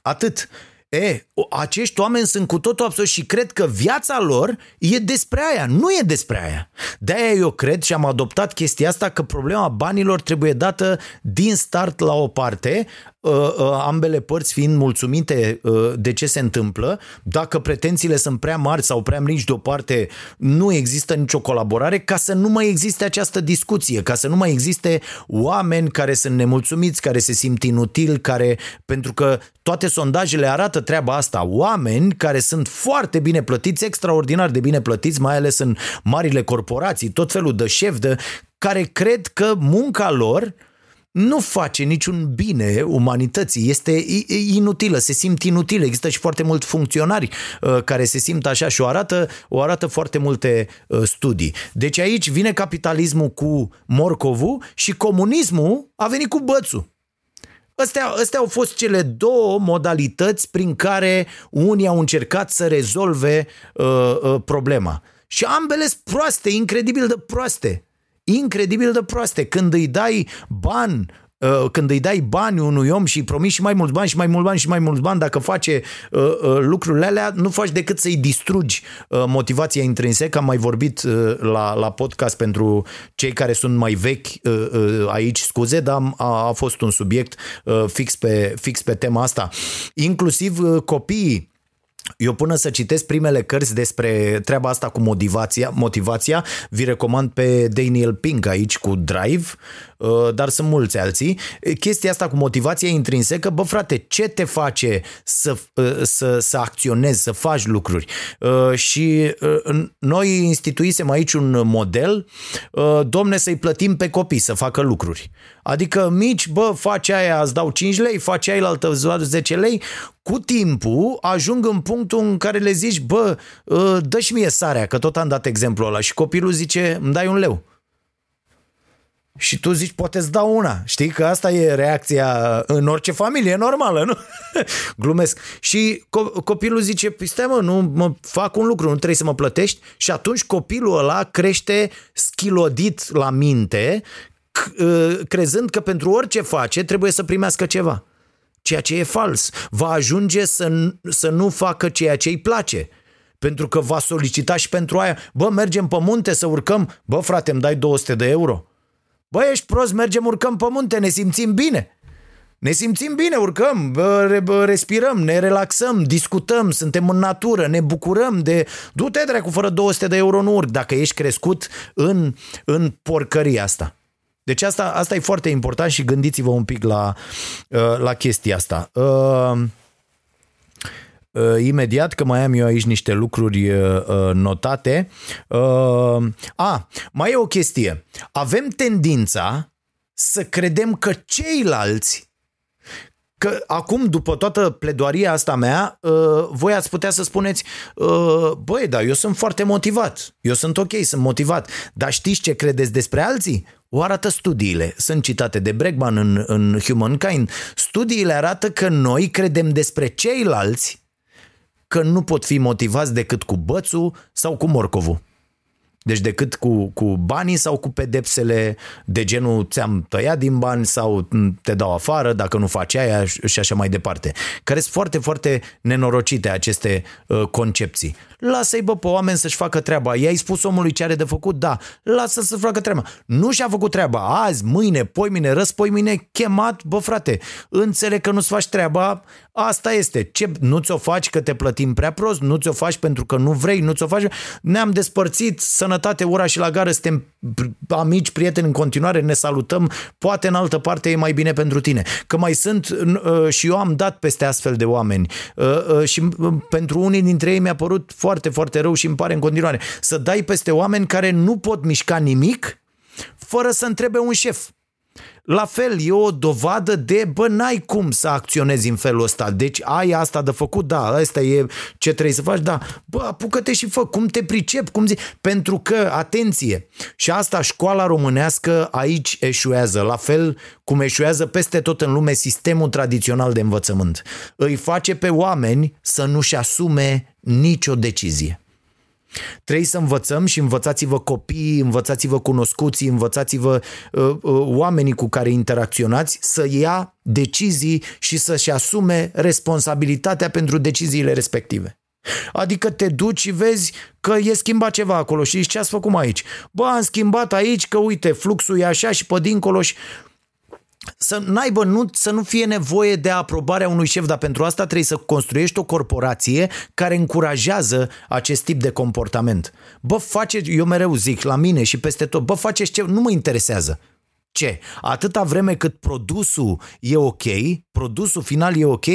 Atât. E, acești oameni sunt cu totul absolut și cred că viața lor e despre aia, nu e despre aia. De-aia eu cred și am adoptat chestia asta că problema banilor trebuie dată din start la o parte, Uh, uh, ambele părți fiind mulțumite uh, de ce se întâmplă. Dacă pretențiile sunt prea mari sau prea mici de o parte, nu există nicio colaborare ca să nu mai existe această discuție, ca să nu mai existe oameni care sunt nemulțumiți, care se simt inutili, care, pentru că toate sondajele arată treaba asta, oameni care sunt foarte bine plătiți, extraordinar de bine plătiți, mai ales în marile corporații, tot felul de șef, de, care cred că munca lor nu face niciun bine umanității, este inutilă, se simt inutilă. Există și foarte mulți funcționari uh, care se simt așa și o arată, o arată foarte multe uh, studii. Deci aici vine capitalismul cu morcovul și comunismul a venit cu bățul. Astea, astea au fost cele două modalități prin care unii au încercat să rezolve uh, uh, problema. Și ambele sunt proaste, incredibil de proaste incredibil de proaste. Când îi dai bani uh, când îi dai bani unui om și îi promiți și mai mulți bani și mai mulți bani și mai mulți bani, dacă face uh, uh, lucrurile alea, nu faci decât să-i distrugi uh, motivația intrinsecă. Am mai vorbit uh, la, la podcast pentru cei care sunt mai vechi uh, uh, aici, scuze, dar a, a fost un subiect uh, fix, pe, fix pe tema asta. Inclusiv uh, copiii eu până să citesc primele cărți despre treaba asta cu motivația, motivația vi recomand pe Daniel Pink aici cu Drive, uh, dar sunt mulți alții. Chestia asta cu motivația intrinsecă, bă frate, ce te face să, uh, să, să acționezi, să faci lucruri? Uh, și noi instituisem aici un model, domne, să-i plătim pe copii să facă lucruri. Adică mici, bă, faci aia, îți dau 5 lei, faci aia altă 10 lei, cu timpul ajung în punctul în care le zici, bă, ă, dă și mie sarea, că tot am dat exemplul ăla și copilul zice, îmi dai un leu. Și tu zici, poate îți dau una. Știi că asta e reacția în orice familie normală, nu? [laughs] Glumesc. Și co- copilul zice, păi stai mă, nu mă fac un lucru, nu trebuie să mă plătești. Și atunci copilul ăla crește schilodit la minte, ă, crezând că pentru orice face trebuie să primească ceva ceea ce e fals. Va ajunge să, să nu facă ceea ce îi place. Pentru că va solicita și pentru aia, bă, mergem pe munte să urcăm, bă, frate, îmi dai 200 de euro. Bă, ești prost, mergem, urcăm pe munte, ne simțim bine. Ne simțim bine, urcăm, bă, bă, respirăm, ne relaxăm, discutăm, suntem în natură, ne bucurăm de... Du-te dracu, fără 200 de euro nu urc, dacă ești crescut în, în porcăria asta. Deci asta, asta e foarte important și gândiți-vă un pic la, uh, la chestia asta. Uh, uh, imediat, că mai am eu aici niște lucruri notate. A, mai e o chestie. Avem tendința să credem că ceilalți Că acum, după toată pledoaria asta mea, voi ați putea să spuneți, băi, da, eu sunt foarte motivat, eu sunt ok, sunt motivat, dar știți ce credeți despre alții? O arată studiile, sunt citate de Bregman în, în Humankind. Studiile arată că noi credem despre ceilalți că nu pot fi motivați decât cu bățul sau cu morcovul. Deci decât cu, cu banii sau cu pedepsele de genul ți-am tăiat din bani sau te dau afară dacă nu faci aia și așa mai departe. Care sunt foarte, foarte nenorocite aceste uh, concepții. Lasă-i bă pe oameni să-și facă treaba. I-ai spus omului ce are de făcut? Da. Lasă să facă treaba. Nu și-a făcut treaba. Azi, mâine, poimine, răspoimine, chemat, bă frate, înțeleg că nu-ți faci treaba, asta este. Ce, nu ți-o faci că te plătim prea prost, nu ți-o faci pentru că nu vrei, nu ți-o faci. Ne-am despărțit, sănătate, ora și la gară, suntem amici, prieteni în continuare, ne salutăm, poate în altă parte e mai bine pentru tine. Că mai sunt uh, și eu am dat peste astfel de oameni uh, uh, și pentru unii dintre ei mi-a părut foarte, foarte rău și îmi pare în continuare să dai peste oameni care nu pot mișca nimic fără să întrebe un șef. La fel, e o dovadă de, bă, n-ai cum să acționezi în felul ăsta. Deci ai asta de făcut, da, asta e ce trebuie să faci, da. Bă, apucă-te și fă, cum te pricep, cum zi. Pentru că, atenție, și asta școala românească aici eșuează, la fel cum eșuează peste tot în lume sistemul tradițional de învățământ. Îi face pe oameni să nu-și asume nicio decizie. Trebuie să învățăm și învățați-vă copiii, învățați-vă cunoscuții, învățați-vă uh, uh, oamenii cu care interacționați să ia decizii și să-și asume responsabilitatea pentru deciziile respective. Adică te duci și vezi că e schimbat ceva acolo și ce ați făcut aici? Bă, am schimbat aici că uite, fluxul e așa și pe dincolo și să n-aibă, nu, să nu fie nevoie de aprobarea unui șef, dar pentru asta trebuie să construiești o corporație care încurajează acest tip de comportament. Bă, face, eu mereu zic la mine și peste tot, bă, faceți ce, nu mă interesează. Ce? Atâta vreme cât produsul e ok, produsul final e ok,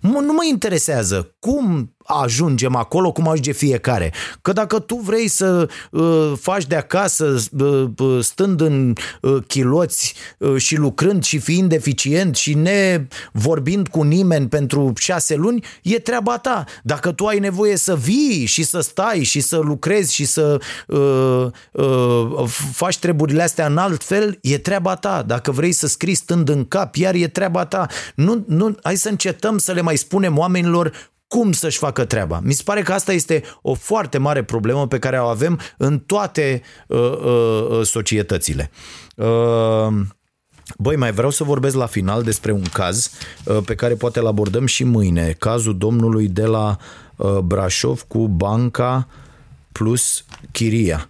nu mă interesează cum ajungem acolo cum ajunge fiecare. Că dacă tu vrei să uh, faci de acasă uh, uh, stând în uh, chiloți uh, și lucrând și fiind eficient și ne vorbind cu nimeni pentru șase luni, e treaba ta. Dacă tu ai nevoie să vii și să stai și să lucrezi și să uh, uh, faci treburile astea în alt fel, e treaba ta. Dacă vrei să scrii stând în cap, iar e treaba ta. Nu, nu, hai să încetăm să le mai spunem oamenilor cum să-și facă treaba. Mi se pare că asta este o foarte mare problemă pe care o avem în toate uh, uh, uh, societățile. Uh, Băi, mai vreau să vorbesc la final despre un caz uh, pe care poate îl abordăm și mâine. Cazul domnului de la uh, Brașov cu banca plus chiria.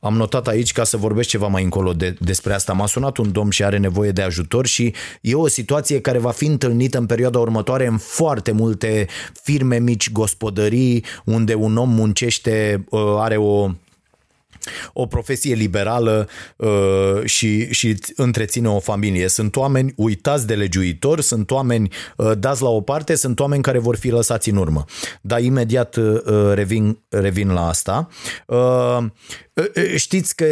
Am notat aici ca să vorbesc ceva mai încolo de, despre asta. M-a sunat un domn și are nevoie de ajutor și e o situație care va fi întâlnită în perioada următoare în foarte multe firme mici, gospodării, unde un om muncește, uh, are o o profesie liberală uh, și, și întreține o familie. Sunt oameni uitați de legiuitor, sunt oameni uh, dați la o parte, sunt oameni care vor fi lăsați în urmă. Dar imediat uh, revin, revin la asta. Uh, Știți că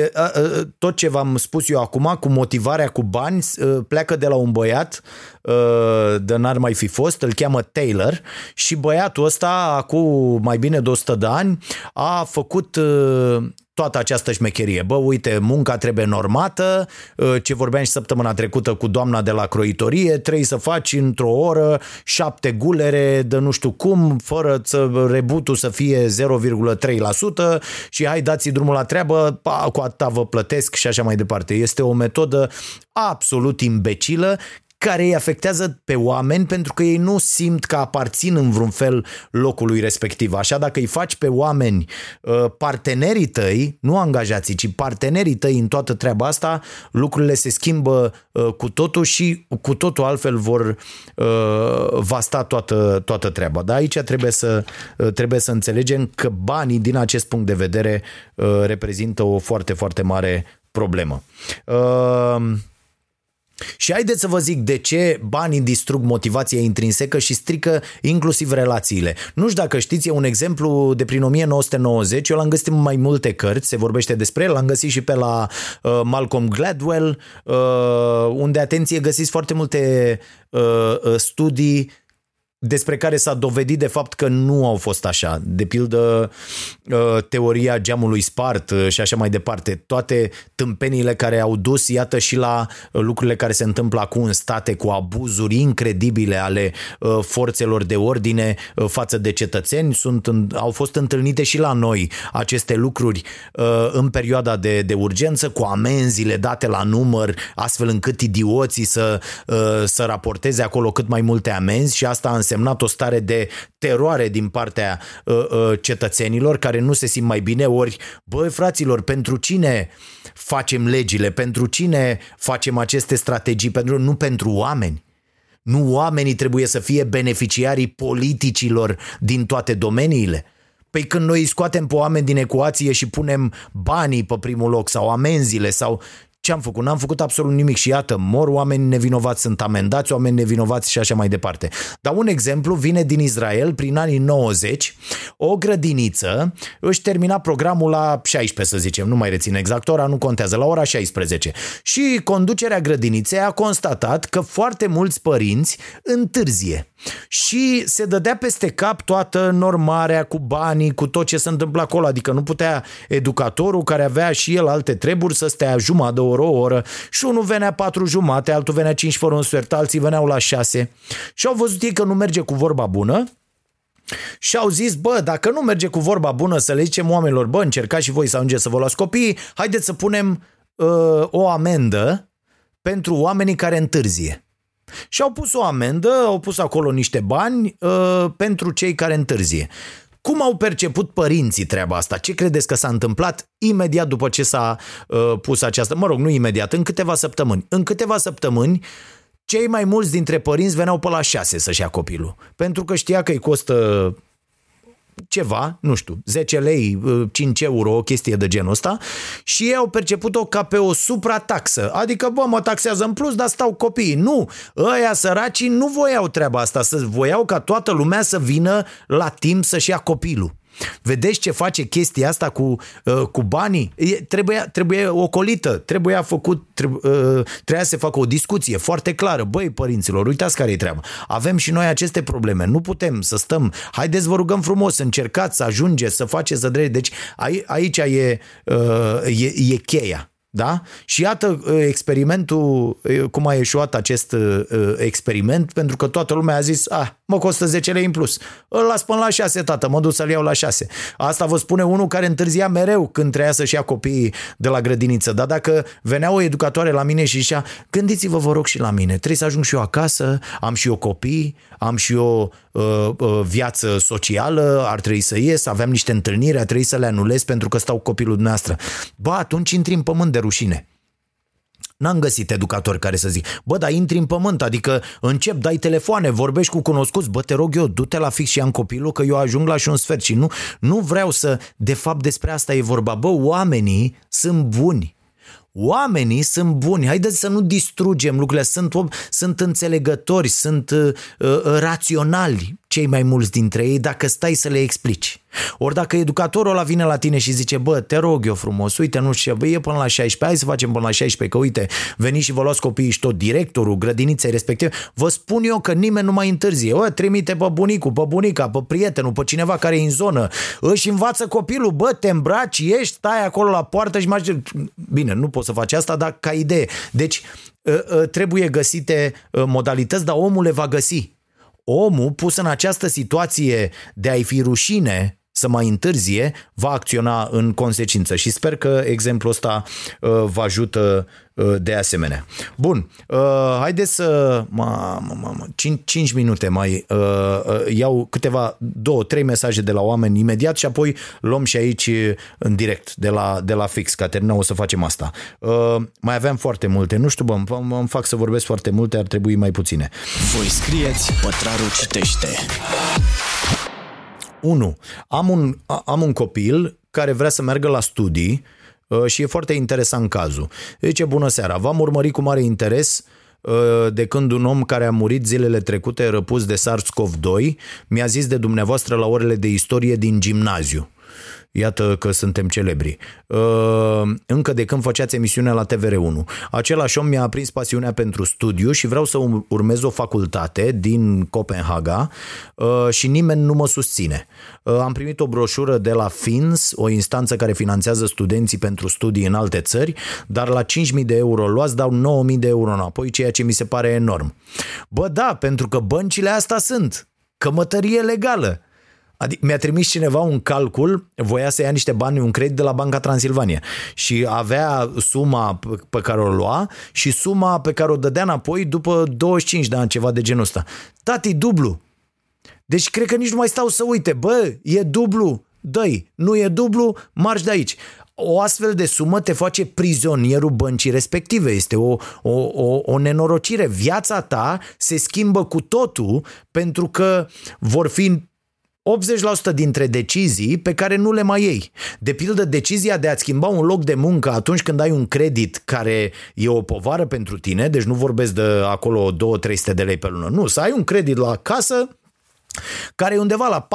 tot ce v-am spus eu acum cu motivarea cu bani pleacă de la un băiat de n-ar mai fi fost, îl cheamă Taylor și băiatul ăsta acum mai bine de 100 de ani a făcut toată această șmecherie. Bă, uite, munca trebuie normată, ce vorbeam și săptămâna trecută cu doamna de la croitorie, trebuie să faci într-o oră șapte gulere de nu știu cum, fără să rebutul să fie 0,3% și hai dați drumul la treabă, pa, cu atâta vă plătesc și așa mai departe. Este o metodă absolut imbecilă care îi afectează pe oameni pentru că ei nu simt că aparțin în vreun fel locului respectiv. Așa dacă îi faci pe oameni uh, partenerii tăi, nu angajații, ci partenerii tăi în toată treaba asta, lucrurile se schimbă uh, cu totul și cu totul altfel vor uh, va sta toată, toată treaba. Dar aici trebuie să, trebuie să înțelegem că banii din acest punct de vedere reprezintă o foarte, foarte mare problemă. Uh, și haideți să vă zic de ce banii distrug motivația intrinsecă și strică inclusiv relațiile. Nu știu dacă știți, e un exemplu de prin 1990, eu l-am găsit în mai multe cărți, se vorbește despre el, l-am găsit și pe la uh, Malcolm Gladwell, uh, unde, atenție, găsiți foarte multe uh, uh studii despre care s-a dovedit de fapt că nu au fost așa. De pildă, uh, teoria geamului spart uh, și așa mai departe. Toate tâmpeniile care au dus, iată, și la uh, lucrurile care se întâmplă acum în state cu abuzuri incredibile ale forțelor de ordine față de cetățeni. Sunt, au fost întâlnite și la noi aceste lucruri în perioada de, de urgență cu amenziile date la număr, astfel încât idioții să, să raporteze acolo cât mai multe amenzi și asta a însemnat o stare de teroare din partea uh, uh, cetățenilor care nu se simt mai bine, ori, băi fraților, pentru cine facem legile, pentru cine facem aceste strategii, pentru, nu pentru oameni. Nu oamenii trebuie să fie beneficiarii politicilor din toate domeniile. Păi când noi scoatem pe oameni din ecuație și punem banii pe primul loc sau amenziile sau ce am făcut? N-am făcut absolut nimic și iată, mor oameni nevinovați, sunt amendați oameni nevinovați și așa mai departe. Dar un exemplu vine din Israel prin anii 90. O grădiniță își termina programul la 16, să zicem, nu mai rețin exact ora, nu contează, la ora 16. Și conducerea grădiniței a constatat că foarte mulți părinți întârzie și se dădea peste cap toată normarea cu banii, cu tot ce se întâmplă acolo, adică nu putea educatorul care avea și el alte treburi să stea jumătate de oră, o oră și unul venea patru jumate, altul venea cinci fără un sfert, alții veneau la șase și au văzut ei că nu merge cu vorba bună și au zis, bă, dacă nu merge cu vorba bună să le zicem oamenilor, bă, încercați și voi să ajungeți să vă luați copiii, haideți să punem uh, o amendă pentru oamenii care întârzie. Și au pus o amendă, au pus acolo niște bani uh, pentru cei care întârzie. Cum au perceput părinții treaba asta? Ce credeți că s-a întâmplat imediat după ce s-a uh, pus această... Mă rog, nu imediat, în câteva săptămâni. În câteva săptămâni, cei mai mulți dintre părinți veneau pe la șase să-și ia copilul. Pentru că știa că îi costă ceva, nu știu, 10 lei, 5 euro, o chestie de genul ăsta și ei au perceput-o ca pe o suprataxă. Adică, bă, mă taxează în plus, dar stau copiii. Nu, ăia săracii nu voiau treaba asta, să voiau ca toată lumea să vină la timp să-și ia copilul. Vedeți ce face chestia asta cu, uh, cu banii? E, trebuia, trebuie ocolită, trebuia făcut, trebuie, uh, trebuia să se facă o discuție foarte clară. Băi, părinților, uitați care e treaba. Avem și noi aceste probleme, nu putem să stăm. Haideți, vă rugăm frumos, încercați să ajungeți, să faceți să drept. Deci aici e, uh, e, e cheia. Da? Și iată uh, experimentul, uh, cum a ieșuat acest uh, experiment, pentru că toată lumea a zis, ah, mă costă 10 lei în plus. Îl las până la 6, tată, mă duc să-l iau la 6. Asta vă spune unul care întârzia mereu când treia să-și ia copiii de la grădiniță. Dar dacă venea o educatoare la mine și zicea, gândiți-vă, vă rog, și la mine, trebuie să ajung și eu acasă, am și eu copii, am și eu uh, uh, viață socială, ar trebui să ies, aveam niște întâlniri, ar trebui să le anulez pentru că stau copilul dumneavoastră. Ba, atunci intri în pământ de rușine. N-am găsit educatori care să zic, bă, dar intri în pământ, adică încep, dai telefoane, vorbești cu cunoscuți, bă, te rog eu, du-te la fix și am copilul că eu ajung la și un sfert. Și nu, nu vreau să, de fapt despre asta e vorba, bă, oamenii sunt buni, Oamenii sunt buni, haideți să nu distrugem lucrurile, sunt, sunt înțelegători, sunt uh, uh, raționali cei mai mulți dintre ei dacă stai să le explici. Ori dacă educatorul ăla vine la tine și zice, bă, te rog eu frumos, uite, nu știu, bă, e până la 16, hai să facem până la 16, că uite, veniți și vă luați copiii și tot directorul grădiniței respective, vă spun eu că nimeni nu mai întârzie. Bă, trimite pe bunicul, pe bunica, pe prietenul, pe cineva care e în zonă, își învață copilul, bă, te îmbraci, ești, stai acolo la poartă și mai Bine, nu poți să faci asta, dar ca idee. Deci, ă, ă, trebuie găsite ă, modalități, dar omul le va găsi omul pus în această situație de a-i fi rușine să mai întârzie, va acționa în consecință și sper că exemplul ăsta uh, vă ajută uh, de asemenea. Bun, uh, haideți să... Ma, ma, ma, 5, 5 minute mai uh, uh, iau câteva, două, trei mesaje de la oameni imediat și apoi luăm și aici în direct de la, de la fix. Caterina, o să facem asta. Uh, mai aveam foarte multe, nu știu, bă, îmi fac să vorbesc foarte multe, ar trebui mai puține. Voi scrieți, pătrarul citește. 1. Am un, am un copil care vrea să meargă la studii uh, și e foarte interesant cazul. Zice, bună seara, v-am urmărit cu mare interes uh, de când un om care a murit zilele trecute răpus de SARS-CoV-2 mi-a zis de dumneavoastră la orele de istorie din gimnaziu. Iată că suntem celebri. Uh, încă de când făceați emisiunea la TVR1. Același om mi-a aprins pasiunea pentru studiu și vreau să urmez o facultate din Copenhaga uh, și nimeni nu mă susține. Uh, am primit o broșură de la FINS, o instanță care finanțează studenții pentru studii în alte țări, dar la 5.000 de euro luați dau 9.000 de euro înapoi, ceea ce mi se pare enorm. Bă, da, pentru că băncile astea sunt. Cămătărie legală. Adică mi-a trimis cineva un calcul, voia să ia niște bani, un credit de la Banca Transilvania și avea suma pe care o lua și suma pe care o dădea înapoi după 25 de ani, ceva de genul ăsta. Tati, dublu. Deci cred că nici nu mai stau să uite, bă, e dublu, dă nu e dublu, marș de aici. O astfel de sumă te face prizonierul băncii respective. Este o, o, o, o nenorocire. Viața ta se schimbă cu totul pentru că vor fi 80% dintre decizii pe care nu le mai iei. De pildă, decizia de a schimba un loc de muncă atunci când ai un credit care e o povară pentru tine, deci nu vorbesc de acolo 2-300 de lei pe lună, nu, să ai un credit la casă care e undeva la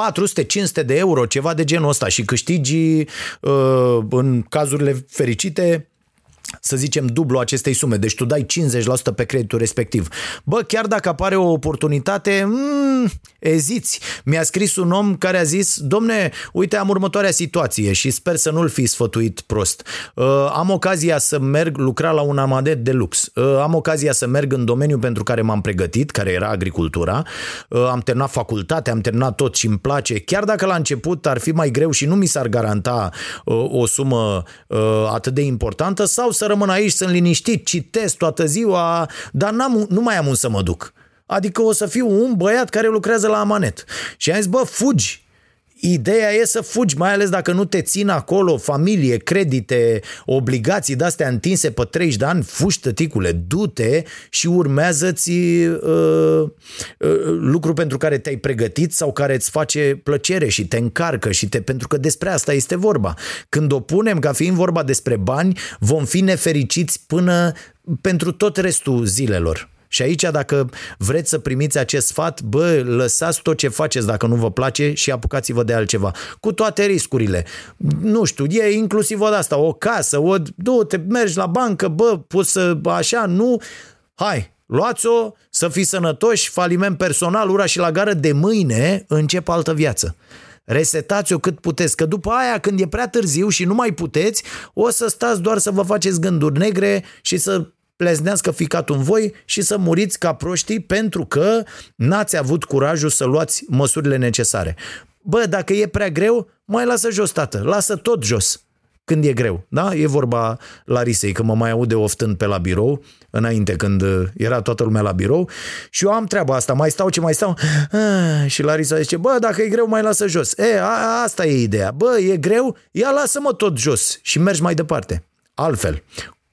400-500 de euro, ceva de genul ăsta și câștigi uh, în cazurile fericite să zicem, dublu acestei sume. Deci tu dai 50% pe creditul respectiv. Bă, chiar dacă apare o oportunitate, mm, eziți. Mi-a scris un om care a zis, domne, uite, am următoarea situație și sper să nu-l fi sfătuit prost. Uh, am ocazia să merg lucra la un amadet de lux. Uh, am ocazia să merg în domeniul pentru care m-am pregătit, care era agricultura. Uh, am terminat facultate, am terminat tot și îmi place. Chiar dacă la început ar fi mai greu și nu mi s-ar garanta uh, o sumă uh, atât de importantă, sau să rămân aici, sunt liniștit, citesc toată ziua, dar n-am, nu mai am un să mă duc. Adică o să fiu un băiat care lucrează la amanet. Și am zis, bă, fugi, Ideea e să fugi, mai ales dacă nu te țin acolo, familie, credite, obligații de-astea întinse pe 30 de ani, fugi tăticule, du-te și urmează-ți uh, uh, lucru pentru care te-ai pregătit sau care îți face plăcere și te încarcă și te, pentru că despre asta este vorba. Când o punem ca fiind vorba despre bani, vom fi nefericiți până pentru tot restul zilelor. Și aici, dacă vreți să primiți acest sfat, bă, lăsați tot ce faceți dacă nu vă place și apucați-vă de altceva. Cu toate riscurile. Nu știu, e inclusiv o de asta, o casă, o, du-te, mergi la bancă, bă, poți să, așa, nu, hai, luați-o, să fiți sănătoși, faliment personal, ura și la gară, de mâine încep altă viață. Resetați-o cât puteți, că după aia când e prea târziu și nu mai puteți, o să stați doar să vă faceți gânduri negre și să pleznească ficatul în voi și să muriți ca proștii pentru că n-ați avut curajul să luați măsurile necesare. Bă, dacă e prea greu, mai lasă jos, tată, lasă tot jos când e greu. Da? E vorba la Risei, că mă mai aude oftând pe la birou, înainte când era toată lumea la birou și eu am treaba asta, mai stau ce mai stau ah, și Larisa zice, bă, dacă e greu, mai lasă jos. E, a, asta e ideea. Bă, e greu, ia lasă-mă tot jos și mergi mai departe. Altfel,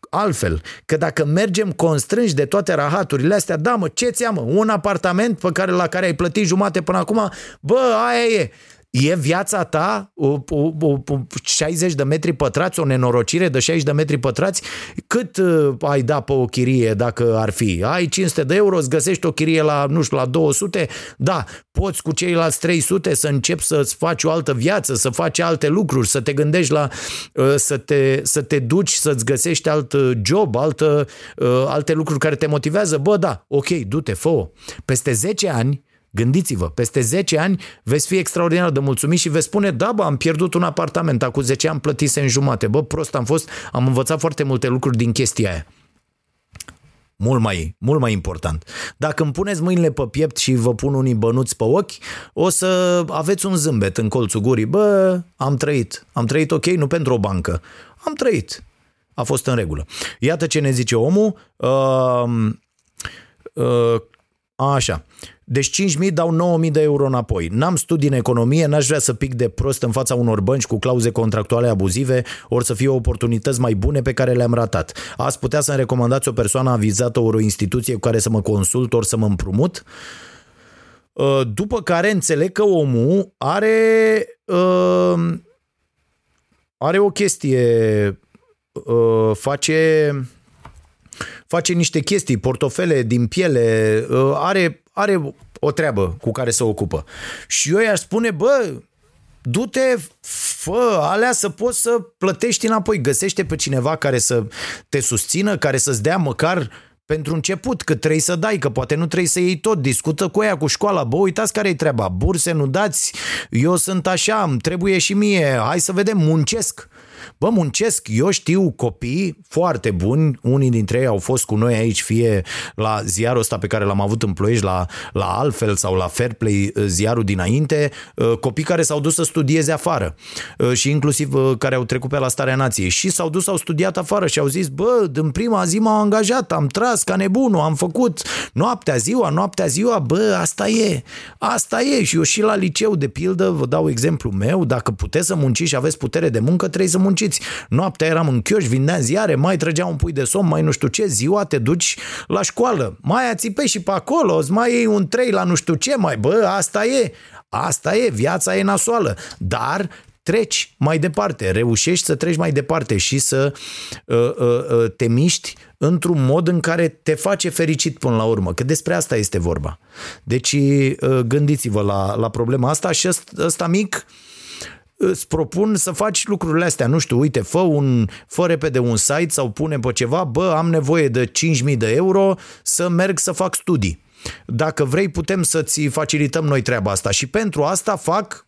altfel, că dacă mergem constrânși de toate rahaturile astea, da mă, ce ți mă, un apartament pe care, la care ai plătit jumate până acum, bă, aia e, E viața ta o, o, o, 60 de metri pătrați, o nenorocire de 60 de metri pătrați? Cât uh, ai da pe o chirie dacă ar fi? Ai 500 de euro, îți găsești o chirie la, nu știu, la 200? Da, poți cu ceilalți 300 să începi să-ți faci o altă viață, să faci alte lucruri, să te gândești la uh, să te, să te duci să-ți găsești alt job, altă, uh, alte lucruri care te motivează. Bă, da, ok, du-te, fă Peste 10 ani Gândiți-vă, peste 10 ani veți fi extraordinar de mulțumit și veți spune, da, bă, am pierdut un apartament, acum 10 ani plătise în jumate, bă, prost am fost, am învățat foarte multe lucruri din chestia aia. Mult mai, mult mai important. Dacă îmi puneți mâinile pe piept și vă pun unii bănuți pe ochi, o să aveți un zâmbet în colțul gurii. Bă, am trăit. Am trăit ok, nu pentru o bancă. Am trăit. A fost în regulă. Iată ce ne zice omul. Uh, uh, așa. Deci 5.000 dau 9.000 de euro înapoi. N-am studii în economie, n-aș vrea să pic de prost în fața unor bănci cu clauze contractuale abuzive, ori să fie oportunități mai bune pe care le-am ratat. Ați putea să-mi recomandați o persoană avizată, ori o instituție cu care să mă consult, ori să mă împrumut? Uh, după care înțeleg că omul are, uh, are o chestie, uh, face face niște chestii, portofele din piele, are are o treabă cu care se ocupă. Și eu i-aș spune, bă, du-te, fă alea să poți să plătești înapoi. Găsește pe cineva care să te susțină, care să-ți dea măcar pentru început, că trebuie să dai, că poate nu trebuie să iei tot, discută cu ea, cu școala, bă, uitați care e treaba, burse nu dați, eu sunt așa, îmi trebuie și mie, hai să vedem, muncesc. Bă, muncesc, eu știu copii foarte buni, unii dintre ei au fost cu noi aici, fie la ziarul ăsta pe care l-am avut în Ploiești, la, la Altfel sau la Fairplay, uh, ziarul dinainte, uh, copii care s-au dus să studieze afară uh, și inclusiv care au trecut pe la Starea Nației și s-au dus, au studiat afară și au zis, bă, din prima zi m-au angajat, am tras ca nebunul, am făcut noaptea, ziua, noaptea, ziua, bă, asta e, asta e și eu și la liceu, de pildă, vă dau exemplu meu, dacă puteți să munciți și aveți putere de muncă, trebuie să munciți. Noaptea eram în chioș, vindeam ziare, mai trăgeam un pui de somn, mai nu știu ce, ziua te duci la școală, mai ațipe și pe acolo, îți mai iei un trei la nu știu ce, mai bă, asta e, asta e, viața e nasoală, dar treci mai departe, reușești să treci mai departe și să uh, uh, uh, te miști într-un mod în care te face fericit până la urmă, că despre asta este vorba. Deci uh, gândiți-vă la, la problema asta și ăsta, ăsta mic uh, îți propun să faci lucrurile astea. Nu știu, uite, fă, un, fă repede un site sau pune pe ceva, bă, am nevoie de 5.000 de euro să merg să fac studii. Dacă vrei, putem să-ți facilităm noi treaba asta și pentru asta fac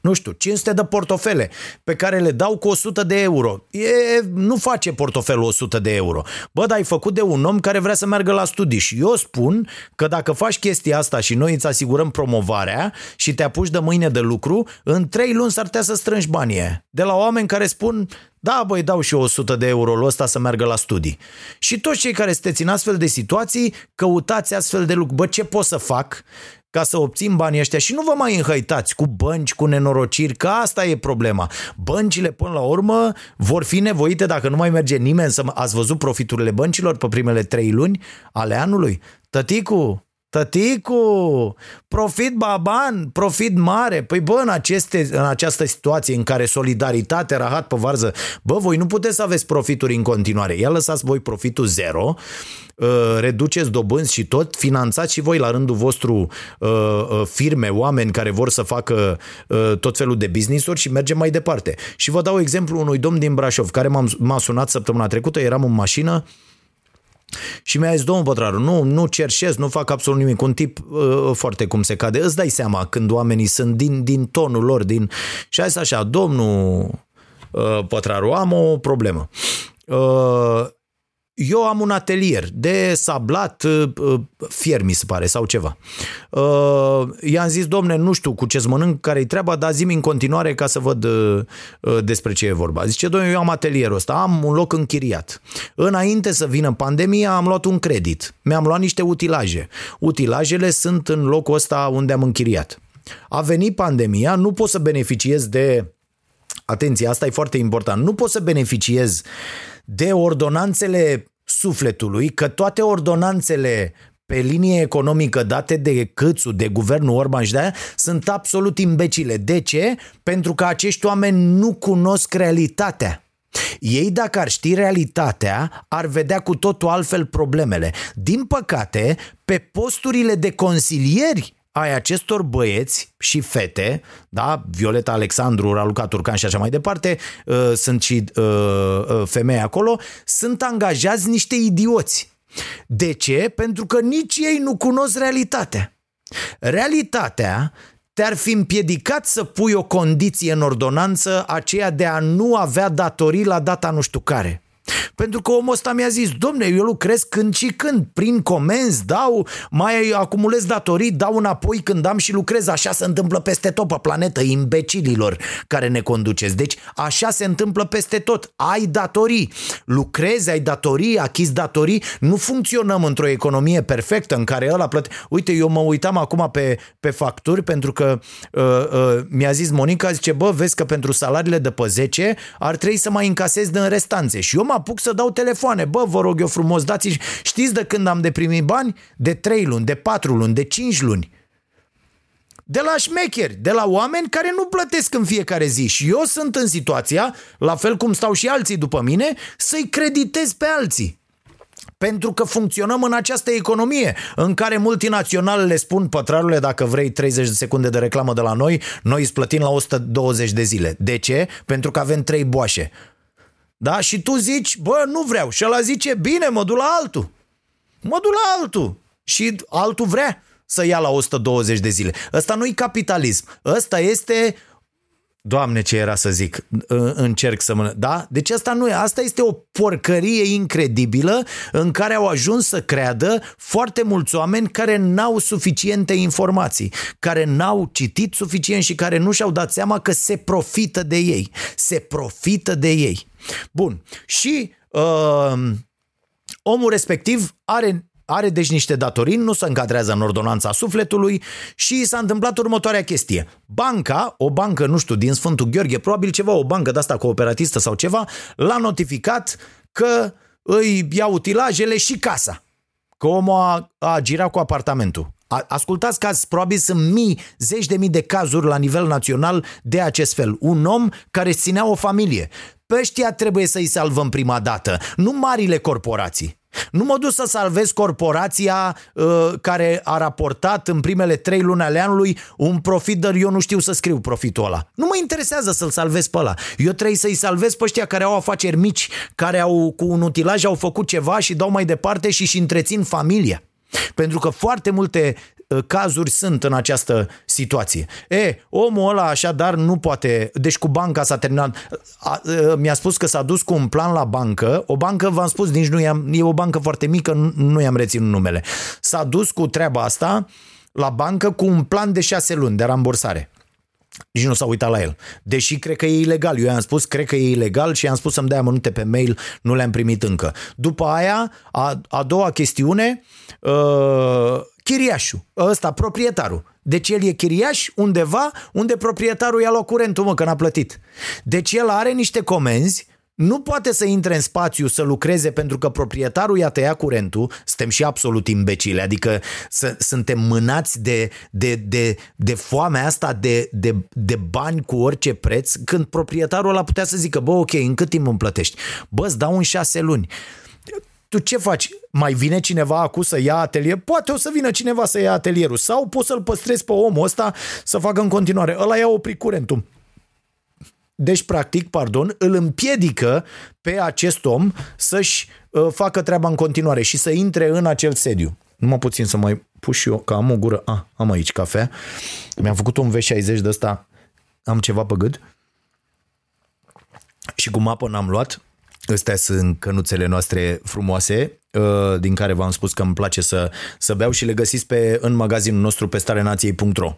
nu știu, 500 de portofele pe care le dau cu 100 de euro. E, nu face portofelul 100 de euro. Bă, dar ai făcut de un om care vrea să meargă la studii și eu spun că dacă faci chestia asta și noi îți asigurăm promovarea și te apuci de mâine de lucru, în 3 luni s-ar putea să strângi banii de la oameni care spun da, băi, dau și eu 100 de euro ăsta să meargă la studii. Și toți cei care sunteți în astfel de situații, căutați astfel de lucruri. Bă, ce pot să fac ca să obțin banii ăștia și nu vă mai înhăitați cu bănci, cu nenorociri, că asta e problema. Băncile, până la urmă, vor fi nevoite, dacă nu mai merge nimeni, să... Ați văzut profiturile băncilor pe primele trei luni ale anului? Tăticu, Tăticu, profit baban, profit mare. Păi bă, în, aceste, în această situație în care solidaritate rahat pe varză, bă, voi nu puteți să aveți profituri în continuare. Ia lăsați voi profitul zero, uh, reduceți dobânzi și tot, finanțați și voi la rândul vostru uh, uh, firme, oameni care vor să facă tot felul de business-uri și mergem mai departe. Și vă dau exemplu unui domn din Brașov care m-a sunat săptămâna trecută, eram în mașină, și mi-a zis, domnul Pătraru, nu, nu cerșesc, nu fac absolut nimic. Un tip uh, foarte cum se cade. Îți dai seama când oamenii sunt din, din tonul lor, din... Și a zis așa, domnul uh, Pătraru, am o problemă. Uh, eu am un atelier de sablat uh, uh, fier, mi se pare, sau ceva. Uh, i-am zis, domne, nu știu cu ce-ți mănânc, care-i treaba, dar zi în continuare ca să văd despre ce e vorba. Zice, domne, eu am atelierul ăsta, am un loc închiriat. Înainte să vină pandemia, am luat un credit. Mi-am luat niște utilaje. Utilajele sunt în locul ăsta unde am închiriat. A venit pandemia, nu pot să beneficiez de Atenție, asta e foarte important. Nu pot să beneficiez de ordonanțele sufletului, că toate ordonanțele pe linie economică date de Câțu, de guvernul Orban și de aia, sunt absolut imbecile. De ce? Pentru că acești oameni nu cunosc realitatea. Ei, dacă ar ști realitatea, ar vedea cu totul altfel problemele. Din păcate, pe posturile de consilieri ai acestor băieți și fete, da, Violeta Alexandru, Raluca Turcan și așa mai departe, uh, sunt și uh, uh, femei acolo, sunt angajați niște idioți. De ce? Pentru că nici ei nu cunosc realitatea. Realitatea te-ar fi împiedicat să pui o condiție în ordonanță aceea de a nu avea datorii la data nu știu care. Pentru că omul ăsta mi-a zis, domne, eu lucrez când și când, prin comenzi, dau, mai acumulez datorii, dau înapoi când am și lucrez. Așa se întâmplă peste tot pe planetă, imbecililor care ne conduceți. Deci așa se întâmplă peste tot. Ai datorii, lucrezi, ai datorii, achizi datorii. Nu funcționăm într-o economie perfectă în care ăla plăte... Uite, eu mă uitam acum pe, pe facturi pentru că uh, uh, mi-a zis Monica, zice, bă, vezi că pentru salariile de pe 10 ar trebui să mai încasezi din restanțe. Și eu mă apuc să dau telefoane. Bă, vă rog eu frumos, dați Știți de când am de primit bani? De 3 luni, de 4 luni, de 5 luni. De la șmecheri, de la oameni care nu plătesc în fiecare zi. Și eu sunt în situația, la fel cum stau și alții după mine, să-i creditez pe alții. Pentru că funcționăm în această economie în care multinaționalele spun pătrarule dacă vrei 30 de secunde de reclamă de la noi, noi îți plătim la 120 de zile. De ce? Pentru că avem trei boașe. Da? Și tu zici, bă, nu vreau. Și ăla zice, bine, mă duc la altul. Mă duc la altul. Și altul vrea să ia la 120 de zile. Ăsta nu-i capitalism. Ăsta este Doamne, ce era să zic, încerc să mă... Da? Deci asta nu e, asta este o porcărie incredibilă în care au ajuns să creadă foarte mulți oameni care n-au suficiente informații, care n-au citit suficient și care nu și-au dat seama că se profită de ei. Se profită de ei. Bun. Și uh, omul respectiv are are deci niște datorii, nu se încadrează în ordonanța sufletului și s-a întâmplat următoarea chestie. Banca, o bancă, nu știu, din Sfântul Gheorghe, probabil ceva, o bancă de asta cooperatistă sau ceva, l-a notificat că îi ia utilajele și casa. Că omul a, a girat cu apartamentul. Ascultați că probabil sunt mii, zeci de mii de cazuri la nivel național de acest fel. Un om care ținea o familie. Pe ăștia trebuie să-i salvăm prima dată, nu marile corporații. Nu mă duc să salvez corporația uh, care a raportat în primele trei luni ale anului un profit, dar eu nu știu să scriu profitul ăla. Nu mă interesează să-l salvez pe ăla. Eu trebuie să-i salvez pe ăștia care au afaceri mici, care au cu un utilaj au făcut ceva și dau mai departe și și întrețin familia. Pentru că foarte multe Uh, cazuri sunt în această situație. E, omul ăla așadar nu poate, deci cu banca s-a terminat, a, a, mi-a spus că s-a dus cu un plan la bancă, o bancă, v-am spus, nici nu i-am, e o bancă foarte mică, nu, nu i-am reținut numele. S-a dus cu treaba asta la bancă cu un plan de șase luni de rambursare. Nici nu s-a uitat la el. Deși cred că e ilegal. Eu i-am spus, cred că e ilegal și i-am spus să-mi dea amănunte pe mail, nu le-am primit încă. După aia, a, a doua chestiune, uh, chiriașul, ăsta, proprietarul. Deci el e chiriaș undeva unde proprietarul i-a luat curentul, mă, că n-a plătit. Deci el are niște comenzi, nu poate să intre în spațiu să lucreze pentru că proprietarul i-a tăiat curentul, suntem și absolut imbecile, adică să, suntem mânați de, de, de, de foamea asta de, de, de bani cu orice preț, când proprietarul ăla putea să zică, bă, ok, în cât timp îmi plătești? Bă, îți dau în șase luni tu ce faci? Mai vine cineva acum să ia atelier? Poate o să vină cineva să ia atelierul sau poți să-l păstrezi pe omul ăsta să facă în continuare. Ăla ia oprit curentul. Deci, practic, pardon, îl împiedică pe acest om să-și uh, facă treaba în continuare și să intre în acel sediu. Numai puțin să mai pus și eu, că am o gură. Ah, am aici cafea. Mi-am făcut un V60 de ăsta. Am ceva pe gât. Și cu apă n-am luat. Astea sunt cănuțele noastre frumoase, uh, din care v-am spus că îmi place să, să beau și le găsiți pe, în magazinul nostru pe starenației.ro.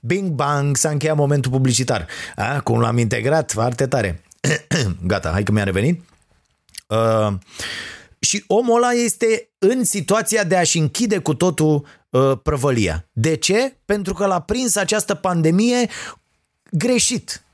Bing bang, s-a încheiat momentul publicitar. A, cum l-am integrat, foarte tare. [clears throat] Gata, hai că mi-a revenit. Uh, și omul ăla este în situația de a-și închide cu totul uh, prăvălia. De ce? Pentru că l-a prins această pandemie greșit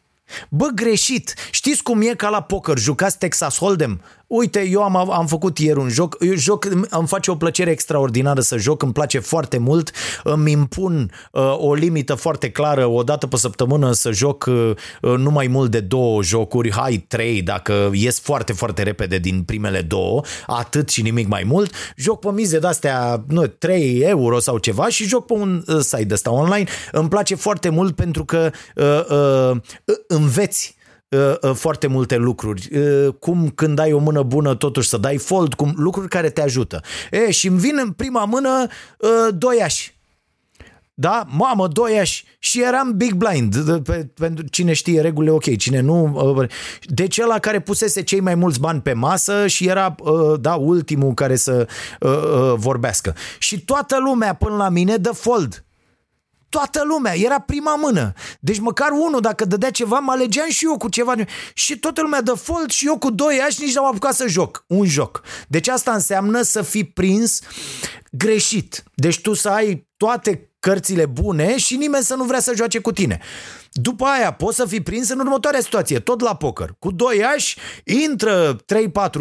Bă, greșit. Știți cum e ca la poker? Jucați Texas Hold'em? Uite, eu am, am făcut ieri un joc, eu joc, îmi face o plăcere extraordinară să joc, îmi place foarte mult, îmi impun uh, o limită foarte clară, o dată pe săptămână să joc uh, nu mai mult de două jocuri, hai trei dacă ies foarte, foarte repede din primele două, atât și nimic mai mult, joc pe mize de-astea, nu, 3 euro sau ceva și joc pe un uh, site ăsta online, îmi place foarte mult pentru că uh, uh, înveți Uh, uh, foarte multe lucruri. Uh, cum când ai o mână bună totuși să dai fold, cum lucruri care te ajută. E, și îmi vin în prima mână doi ași. Da? Mamă, doi ași. Și eram big blind. Pentru cine știe regulile, ok. Cine nu... Deci ăla care pusese cei mai mulți bani pe masă și era, da, ultimul care să vorbească. Și toată lumea până la mine dă fold toată lumea, era prima mână. Deci măcar unul, dacă dădea ceva, mă alegeam și eu cu ceva. Și toată lumea dă fold și eu cu doi ași nici n-am apucat să joc. Un joc. Deci asta înseamnă să fii prins greșit. Deci tu să ai toate cărțile bune și nimeni să nu vrea să joace cu tine. După aia poți să fii prins în următoarea situație, tot la poker. Cu doi ași, intră 3-4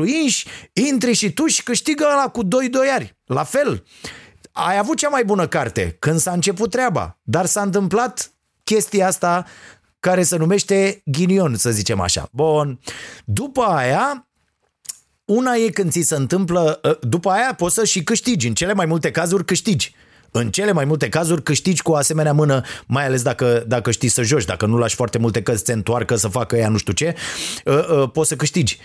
inși, intri și tu și câștigă ăla cu 2-2 ari. La fel ai avut cea mai bună carte când s-a început treaba, dar s-a întâmplat chestia asta care se numește ghinion, să zicem așa. Bun. După aia, una e când ți se întâmplă, uh, după aia poți să și câștigi, în cele mai multe cazuri câștigi. În cele mai multe cazuri câștigi cu o asemenea mână, mai ales dacă, dacă știi să joci, dacă nu lași foarte multe căți, se întoarcă să facă ea nu știu ce, uh, uh, poți să câștigi.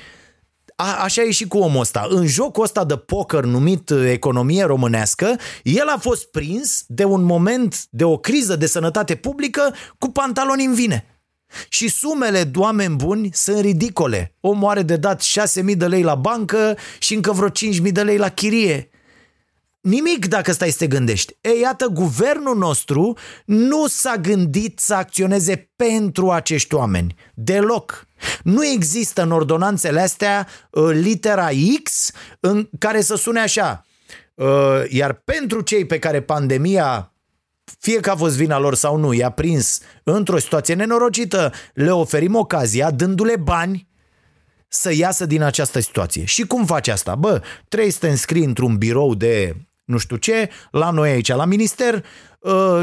A, așa e și cu omul ăsta. În jocul ăsta de poker numit uh, economie românească, el a fost prins de un moment de o criză de sănătate publică cu pantaloni în vine. Și sumele, oameni buni, sunt ridicole. Omul are de dat 6.000 de lei la bancă și încă vreo 5.000 de lei la chirie. Nimic dacă stai să te gândești. Ei, iată, guvernul nostru nu s-a gândit să acționeze pentru acești oameni. Deloc. Nu există în ordonanțele astea uh, litera X în care să sune așa. Uh, iar pentru cei pe care pandemia fie că a fost vina lor sau nu, i-a prins într-o situație nenorocită, le oferim ocazia, dându-le bani, să iasă din această situație. Și cum faci asta? Bă, trebuie să te înscrii într-un birou de nu știu ce, la noi aici, la minister, uh,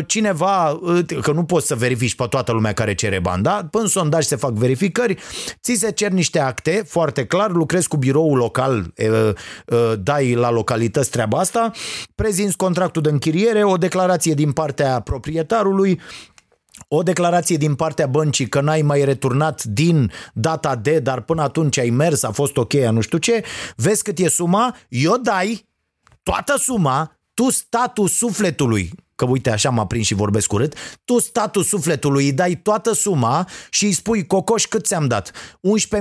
cineva, uh, că nu poți să verifici pe toată lumea care cere bani, da? În sondaj se fac verificări, ți se cer niște acte, foarte clar, lucrezi cu biroul local, uh, dai la localități treaba asta, prezinți contractul de închiriere, o declarație din partea proprietarului, o declarație din partea băncii că n-ai mai returnat din data de, dar până atunci ai mers, a fost ok, nu știu ce, vezi cât e suma, eu dai, toată suma, tu statul sufletului, că uite așa m-a prins și vorbesc urât, tu statul sufletului îi dai toată suma și îi spui, Cocoș, cât ți-am dat?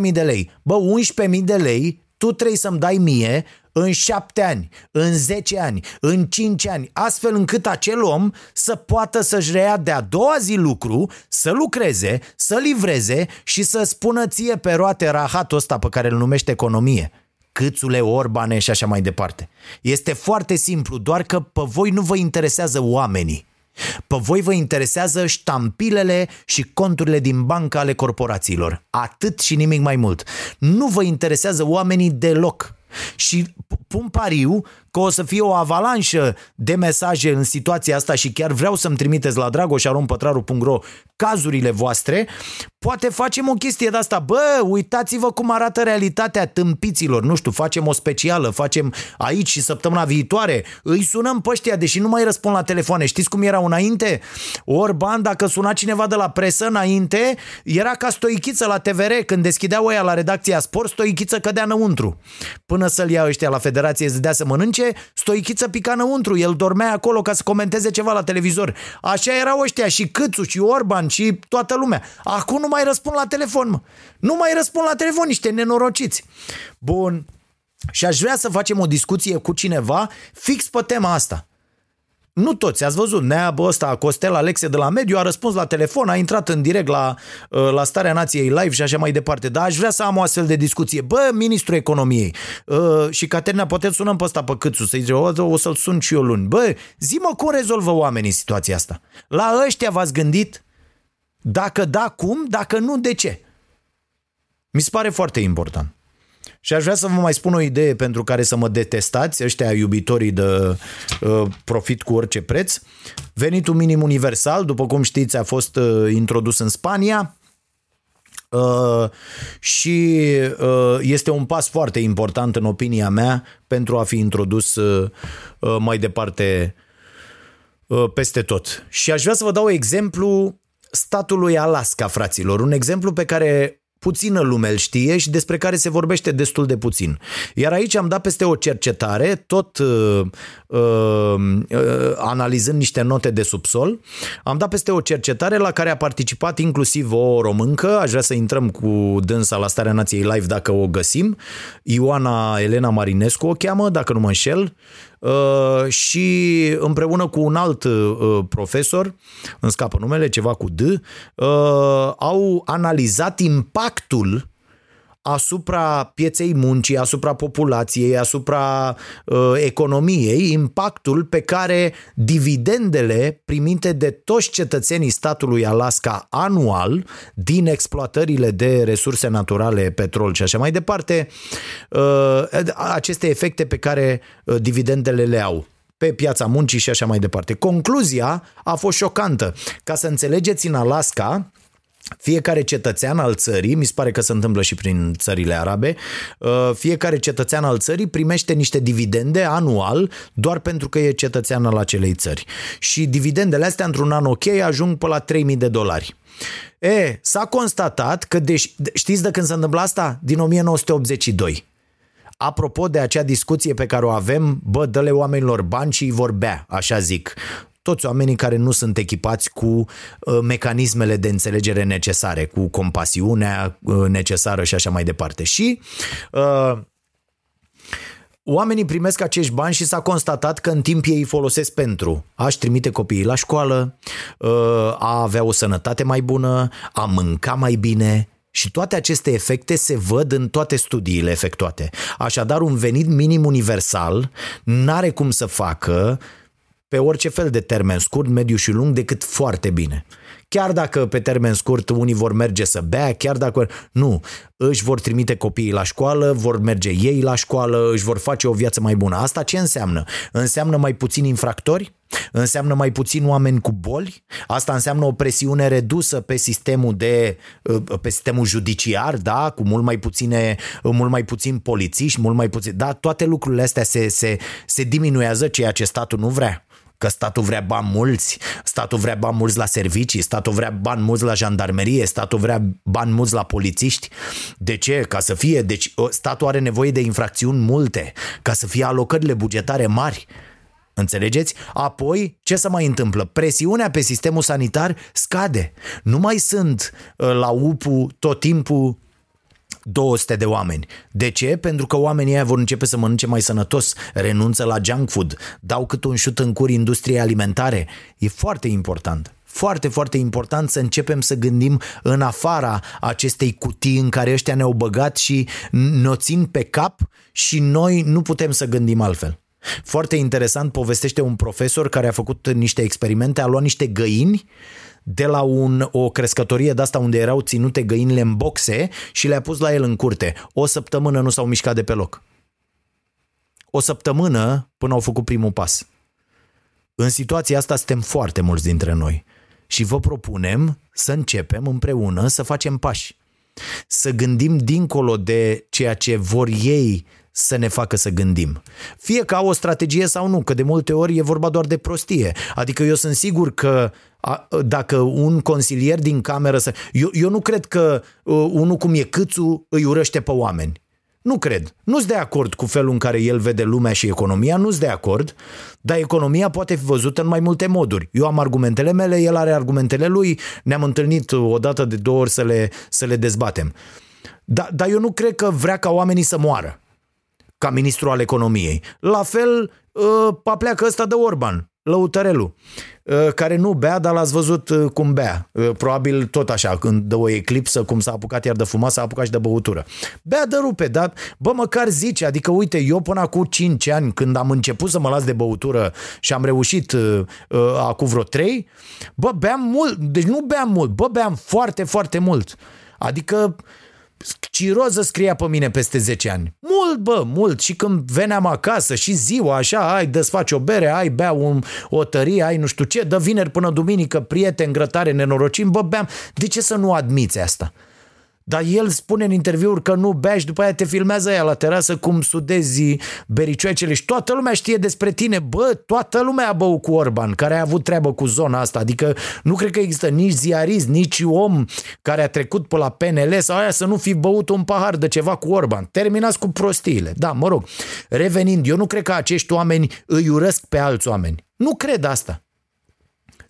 11.000 de lei. Bă, 11.000 de lei tu trebuie să-mi dai mie în șapte ani, în 10 ani, în 5 ani, astfel încât acel om să poată să-și reia de-a doua zi lucru, să lucreze, să livreze și să spună ție pe roate rahatul ăsta pe care îl numește economie. Câțule, Orbane și așa mai departe. Este foarte simplu, doar că pe voi nu vă interesează oamenii. Pe voi vă interesează ștampilele și conturile din banca ale corporațiilor. Atât și nimic mai mult. Nu vă interesează oamenii deloc. Și pun pariu că o să fie o avalanșă de mesaje în situația asta și chiar vreau să-mi trimiteți la dragoșarompătraru.ro cazurile voastre, poate facem o chestie de asta. Bă, uitați-vă cum arată realitatea tâmpiților. Nu știu, facem o specială, facem aici și săptămâna viitoare. Îi sunăm pe ăștia, deși nu mai răspund la telefoane. Știți cum erau înainte? Orban, dacă suna cineva de la presă înainte, era ca stoichiță la TVR. Când deschideau ăia la redacția Sport, stoichiță cădea înăuntru. Până să-l ia ăștia la federație să dea să mănânce, stoichiță pica înăuntru. El dormea acolo ca să comenteze ceva la televizor. Așa erau ăștia și Câțu și Orban și toată lumea. Acum nu mai răspund la telefon, mă. Nu mai răspund la telefon, niște nenorociți. Bun. Și aș vrea să facem o discuție cu cineva fix pe tema asta. Nu toți, ați văzut, neabă ăsta, Costel Alexe de la Mediu a răspuns la telefon, a intrat în direct la, uh, la Starea Nației Live și așa mai departe. Dar aș vrea să am o astfel de discuție. Bă, ministrul economiei uh, și Caterina, poate sunăm pe ăsta pe Câțu, să-i zice, o, o să-l sun și eu luni. Bă, zi-mă cum rezolvă oamenii situația asta. La ăștia v-ați gândit? Dacă da, cum? Dacă nu, de ce? Mi se pare foarte important. Și aș vrea să vă mai spun o idee pentru care să mă detestați, ăștia iubitorii de uh, profit cu orice preț. Venitul minim universal, după cum știți, a fost uh, introdus în Spania. Uh, și uh, este un pas foarte important în opinia mea pentru a fi introdus uh, uh, mai departe uh, peste tot. Și aș vrea să vă dau exemplu statului Alaska, fraților, un exemplu pe care puțină lume îl știe și despre care se vorbește destul de puțin. Iar aici am dat peste o cercetare, tot uh, uh, analizând niște note de subsol, am dat peste o cercetare la care a participat inclusiv o româncă, aș vrea să intrăm cu dânsa la Starea Nației Live dacă o găsim, Ioana Elena Marinescu o cheamă, dacă nu mă înșel, Uh, și împreună cu un alt uh, profesor, îmi scapă numele, ceva cu D, uh, au analizat impactul asupra pieței muncii, asupra populației, asupra uh, economiei, impactul pe care dividendele primite de toți cetățenii statului Alaska anual din exploatările de resurse naturale, petrol și așa mai departe, uh, aceste efecte pe care uh, dividendele le au pe piața muncii și așa mai departe. Concluzia a fost șocantă. Ca să înțelegeți, în Alaska, fiecare cetățean al țării, mi se pare că se întâmplă și prin țările arabe, uh, fiecare cetățean al țării primește niște dividende anual doar pentru că e cetățean al acelei țări. Și dividendele astea într-un an ok ajung pe la 3000 de dolari. E, s-a constatat că, deși, știți de când se întâmplă asta? Din 1982. Apropo de acea discuție pe care o avem, bă, dă-le oamenilor bani și îi vor bea, așa zic toți oamenii care nu sunt echipați cu uh, mecanismele de înțelegere necesare, cu compasiunea uh, necesară și așa mai departe. Și uh, Oamenii primesc acești bani și s-a constatat că în timp ei îi folosesc pentru a-și trimite copiii la școală, uh, a avea o sănătate mai bună, a mânca mai bine, și toate aceste efecte se văd în toate studiile efectuate. Așadar, un venit minim universal n-are cum să facă pe orice fel de termen scurt, mediu și lung decât foarte bine. Chiar dacă pe termen scurt unii vor merge să bea, chiar dacă... Nu, își vor trimite copiii la școală, vor merge ei la școală, își vor face o viață mai bună. Asta ce înseamnă? Înseamnă mai puțini infractori? Înseamnă mai puțin oameni cu boli? Asta înseamnă o presiune redusă pe sistemul de pe sistemul judiciar, da, cu mult mai puține mult mai puțin polițiști, mult mai puțin. Da, toate lucrurile astea se se se diminuează ceea ce statul nu vrea că statul vrea bani mulți, statul vrea bani mulți la servicii, statul vrea bani mulți la jandarmerie, statul vrea bani mulți la polițiști. De ce? Ca să fie, deci statul are nevoie de infracțiuni multe, ca să fie alocările bugetare mari. Înțelegeți? Apoi, ce se mai întâmplă? Presiunea pe sistemul sanitar scade. Nu mai sunt ă, la UPU tot timpul 200 de oameni. De ce? Pentru că oamenii ăia vor începe să mănânce mai sănătos, renunță la junk food, dau cât un șut în cur industriei alimentare. E foarte important foarte, foarte important să începem să gândim în afara acestei cutii în care ăștia ne-au băgat și ne țin pe cap și noi nu putem să gândim altfel. Foarte interesant povestește un profesor care a făcut niște experimente, a luat niște găini de la un, o crescătorie de asta unde erau ținute găinile în boxe și le-a pus la el în curte. O săptămână nu s-au mișcat de pe loc. O săptămână până au făcut primul pas. În situația asta suntem foarte mulți dintre noi și vă propunem să începem împreună să facem pași. Să gândim dincolo de ceea ce vor ei să ne facă să gândim. Fie că au o strategie sau nu, că de multe ori e vorba doar de prostie. Adică eu sunt sigur că a, dacă un consilier din cameră să... Eu, eu nu cred că uh, unul cum e Câțu îi urăște pe oameni. Nu cred. Nu sunt de acord cu felul în care el vede lumea și economia, nu sunt de acord, dar economia poate fi văzută în mai multe moduri. Eu am argumentele mele, el are argumentele lui, ne-am întâlnit o dată de două ori să le, să le dezbatem. Dar da, eu nu cred că vrea ca oamenii să moară ca ministru al economiei. La fel, uh, pleacă ăsta de Orban, lăutărelul, uh, care nu bea, dar l-ați văzut uh, cum bea. Probabil tot așa, când dă o eclipsă, cum s-a apucat iar de fumat, s-a apucat și de băutură. Bea de rupe, dar bă, măcar zice, adică uite, eu până acum 5 ani, când am început să mă las de băutură și am reușit uh, uh, acum vreo 3, bă, beam mult, deci nu beam mult, bă, beam foarte, foarte mult. Adică ciroză scria pe mine peste 10 ani. Mult, bă, mult. Și când veneam acasă și ziua așa, ai, desfaci o bere, ai, bea un, o tărie, ai nu știu ce, dă vineri până duminică, prieten, grătare, nenorocim, bă, beam. De ce să nu admiți asta? Dar el spune în interviuri că nu bea și după aia te filmează aia la terasă cum sudezi bericioacele și toată lumea știe despre tine. Bă, toată lumea a băut cu Orban, care a avut treabă cu zona asta. Adică nu cred că există nici ziarist, nici om care a trecut pe la PNL sau aia să nu fi băut un pahar de ceva cu Orban. Terminați cu prostiile. Da, mă rog. Revenind, eu nu cred că acești oameni îi urăsc pe alți oameni. Nu cred asta.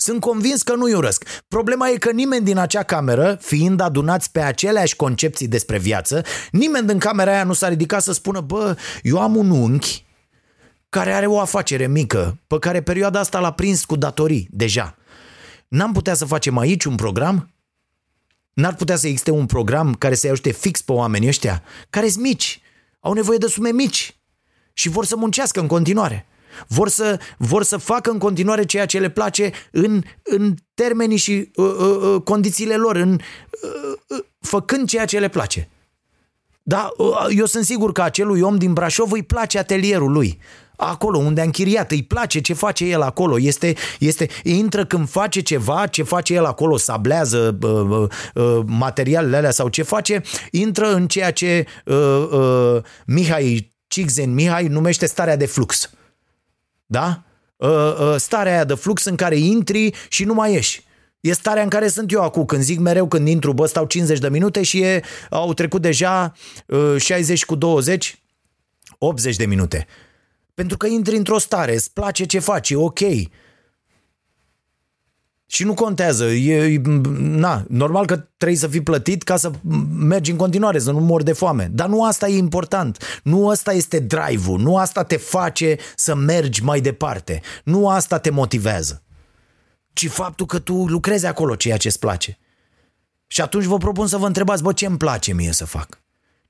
Sunt convins că nu-i urăsc. Problema e că nimeni din acea cameră, fiind adunați pe aceleași concepții despre viață, nimeni din camera aia nu s-a ridicat să spună, bă, eu am un unchi care are o afacere mică, pe care perioada asta l-a prins cu datorii, deja. N-am putea să facem aici un program? N-ar putea să existe un program care să-i ajute fix pe oamenii ăștia, care sunt mici, au nevoie de sume mici și vor să muncească în continuare. Vor să, vor să facă în continuare ceea ce le place în, în termenii și uh, uh, uh condițiile lor, în, uh, uh, făcând ceea ce le place. Da, uh, eu sunt sigur că acelui om din Brașov îi place atelierul lui. acolo unde a închiriat, îi place ce face el acolo, este, este, intră când face ceva, ce face el acolo, sablează uh, uh, materialele alea sau ce face, intră în ceea ce uh, uh, Mihai Cixen Mihai numește starea de flux. Da? Uh, uh, starea aia de flux în care intri și nu mai ieși. E starea în care sunt eu acum, când zic mereu când intru, bă, stau 50 de minute și e, au trecut deja uh, 60 cu 20, 80 de minute. Pentru că intri într-o stare, îți place ce faci, e ok. Și nu contează, e, na, normal că trebuie să fii plătit ca să mergi în continuare, să nu mori de foame. Dar nu asta e important, nu asta este drive-ul, nu asta te face să mergi mai departe, nu asta te motivează, ci faptul că tu lucrezi acolo ceea ce îți place. Și atunci vă propun să vă întrebați, bă, ce îmi place mie să fac?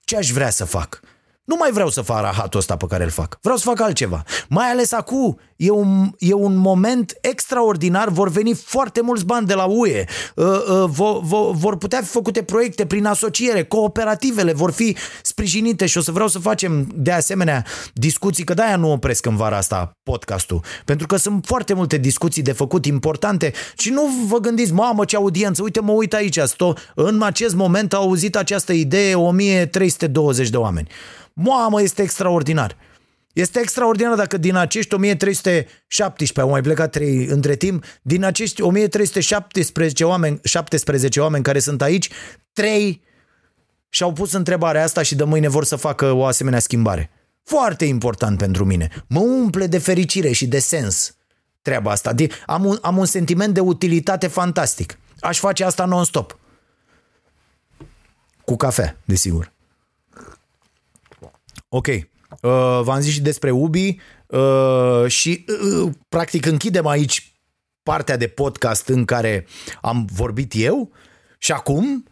Ce aș vrea să fac? Nu mai vreau să fac rahatul ăsta pe care îl fac. Vreau să fac altceva. Mai ales acum e un, e un moment extraordinar. Vor veni foarte mulți bani de la UE. Uh, uh, vor, vor, vor putea fi făcute proiecte prin asociere. Cooperativele vor fi sprijinite și o să vreau să facem de asemenea discuții, că de-aia nu opresc în vara asta podcastul. Pentru că sunt foarte multe discuții de făcut importante și nu vă gândiți, mamă ce audiență, uite mă uit aici, sto, în acest moment au auzit această idee 1320 de oameni. Mamă, este extraordinar. Este extraordinar dacă din acești 1317, au mai plecat 3 între timp, din acești 1317 oameni, 17 oameni care sunt aici, 3 și-au pus întrebarea asta și de mâine vor să facă o asemenea schimbare. Foarte important pentru mine. Mă umple de fericire și de sens treaba asta. Am un, am un sentiment de utilitate fantastic. Aș face asta non-stop. Cu cafea, desigur. Ok. Uh, v-am zis și despre Ubi uh, și uh, practic închidem aici partea de podcast în care am vorbit eu și acum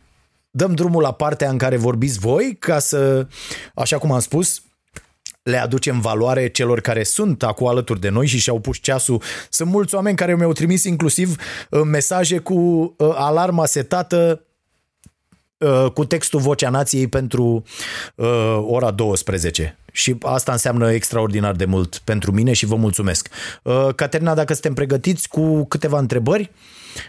dăm drumul la partea în care vorbiți voi ca să, așa cum am spus, le aducem valoare celor care sunt acum alături de noi și și-au pus ceasul. Sunt mulți oameni care mi-au trimis inclusiv uh, mesaje cu uh, alarma setată Uh, cu textul Vocea Nației pentru uh, ora 12 și asta înseamnă extraordinar de mult pentru mine și vă mulțumesc. Uh, Caterina, dacă suntem pregătiți cu câteva întrebări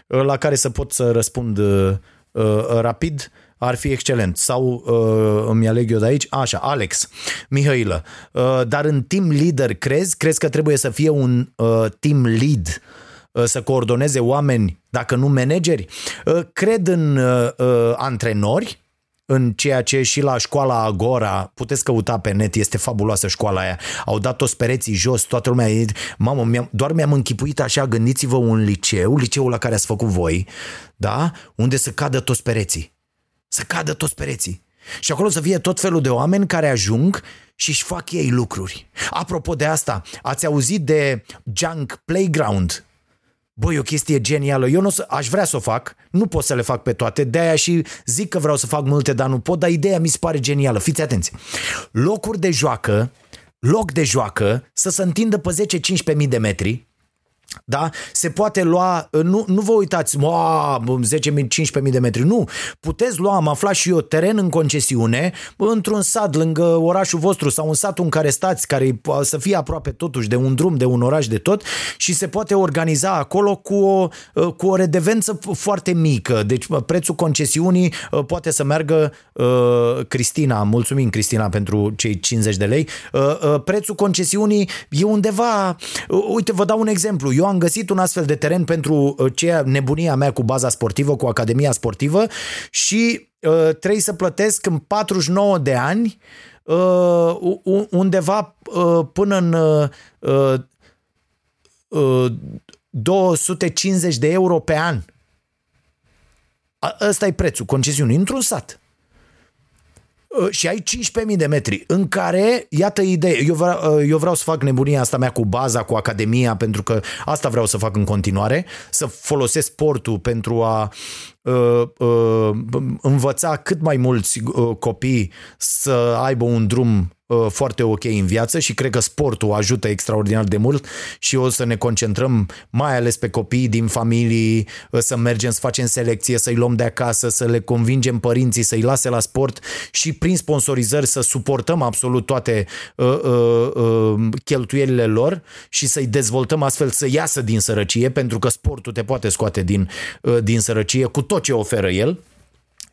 uh, la care să pot să răspund uh, uh, rapid, ar fi excelent. Sau uh, îmi aleg eu de aici, așa, Alex, Mihailă, uh, dar în team leader crezi? Crezi că trebuie să fie un uh, team lead uh, Uh, să coordoneze oameni, dacă nu manageri. Uh, cred în uh, antrenori, în ceea ce și la școala Agora, puteți căuta pe net, este fabuloasă școala aia, au dat toți pereții jos, toată lumea, mamă, mi-am, doar mi-am închipuit așa, gândiți-vă un liceu, liceul la care ați făcut voi, da? Unde să cadă toți pereții. Să cadă toți pereții. Și acolo să fie tot felul de oameni care ajung și își fac ei lucruri. Apropo de asta, ați auzit de Junk Playground Băi, o chestie genială. Eu nu o să, aș vrea să o fac, nu pot să le fac pe toate, de-aia și zic că vreau să fac multe, dar nu pot, dar ideea mi se pare genială. Fiți atenți. Locuri de joacă, loc de joacă să se întindă pe 10-15 mii de metri, da? Se poate lua, nu, nu vă uitați, 10.000-15.000 de metri, nu. Puteți lua, am aflat și eu, teren în concesiune, într-un sat lângă orașul vostru sau un sat în care stați, care să fie aproape totuși de un drum, de un oraș, de tot și se poate organiza acolo cu o, cu o redevență foarte mică. Deci prețul concesiunii poate să meargă, Cristina, mulțumim Cristina pentru cei 50 de lei, prețul concesiunii e undeva, uite, vă dau un exemplu, eu am găsit un astfel de teren pentru uh, ceea nebunia mea cu baza sportivă, cu academia sportivă și uh, trebuie să plătesc în 49 de ani uh, undeva uh, până în uh, uh, 250 de euro pe an. Ăsta e prețul concesiunii într-un sat. Uh, și ai 15.000 de metri în care, iată idee, eu vreau, uh, eu vreau să fac nebunia asta mea cu baza, cu academia, pentru că asta vreau să fac în continuare, să folosesc sportul pentru a uh, uh, învăța cât mai mulți uh, copii să aibă un drum uh, foarte ok în viață și cred că sportul ajută extraordinar de mult și o să ne concentrăm mai ales pe copiii din familii, uh, să mergem să facem selecție, să-i luăm de acasă, să le convingem părinții să-i lase la sport și prin sponsorizări să suportăm absolut toate uh, uh, uh, cheltuielile lor și să-i dezvoltăm astfel să iasă din sărăcie, pentru că sportul te poate scoate din, uh, din sărăcie cu tot ce oferă el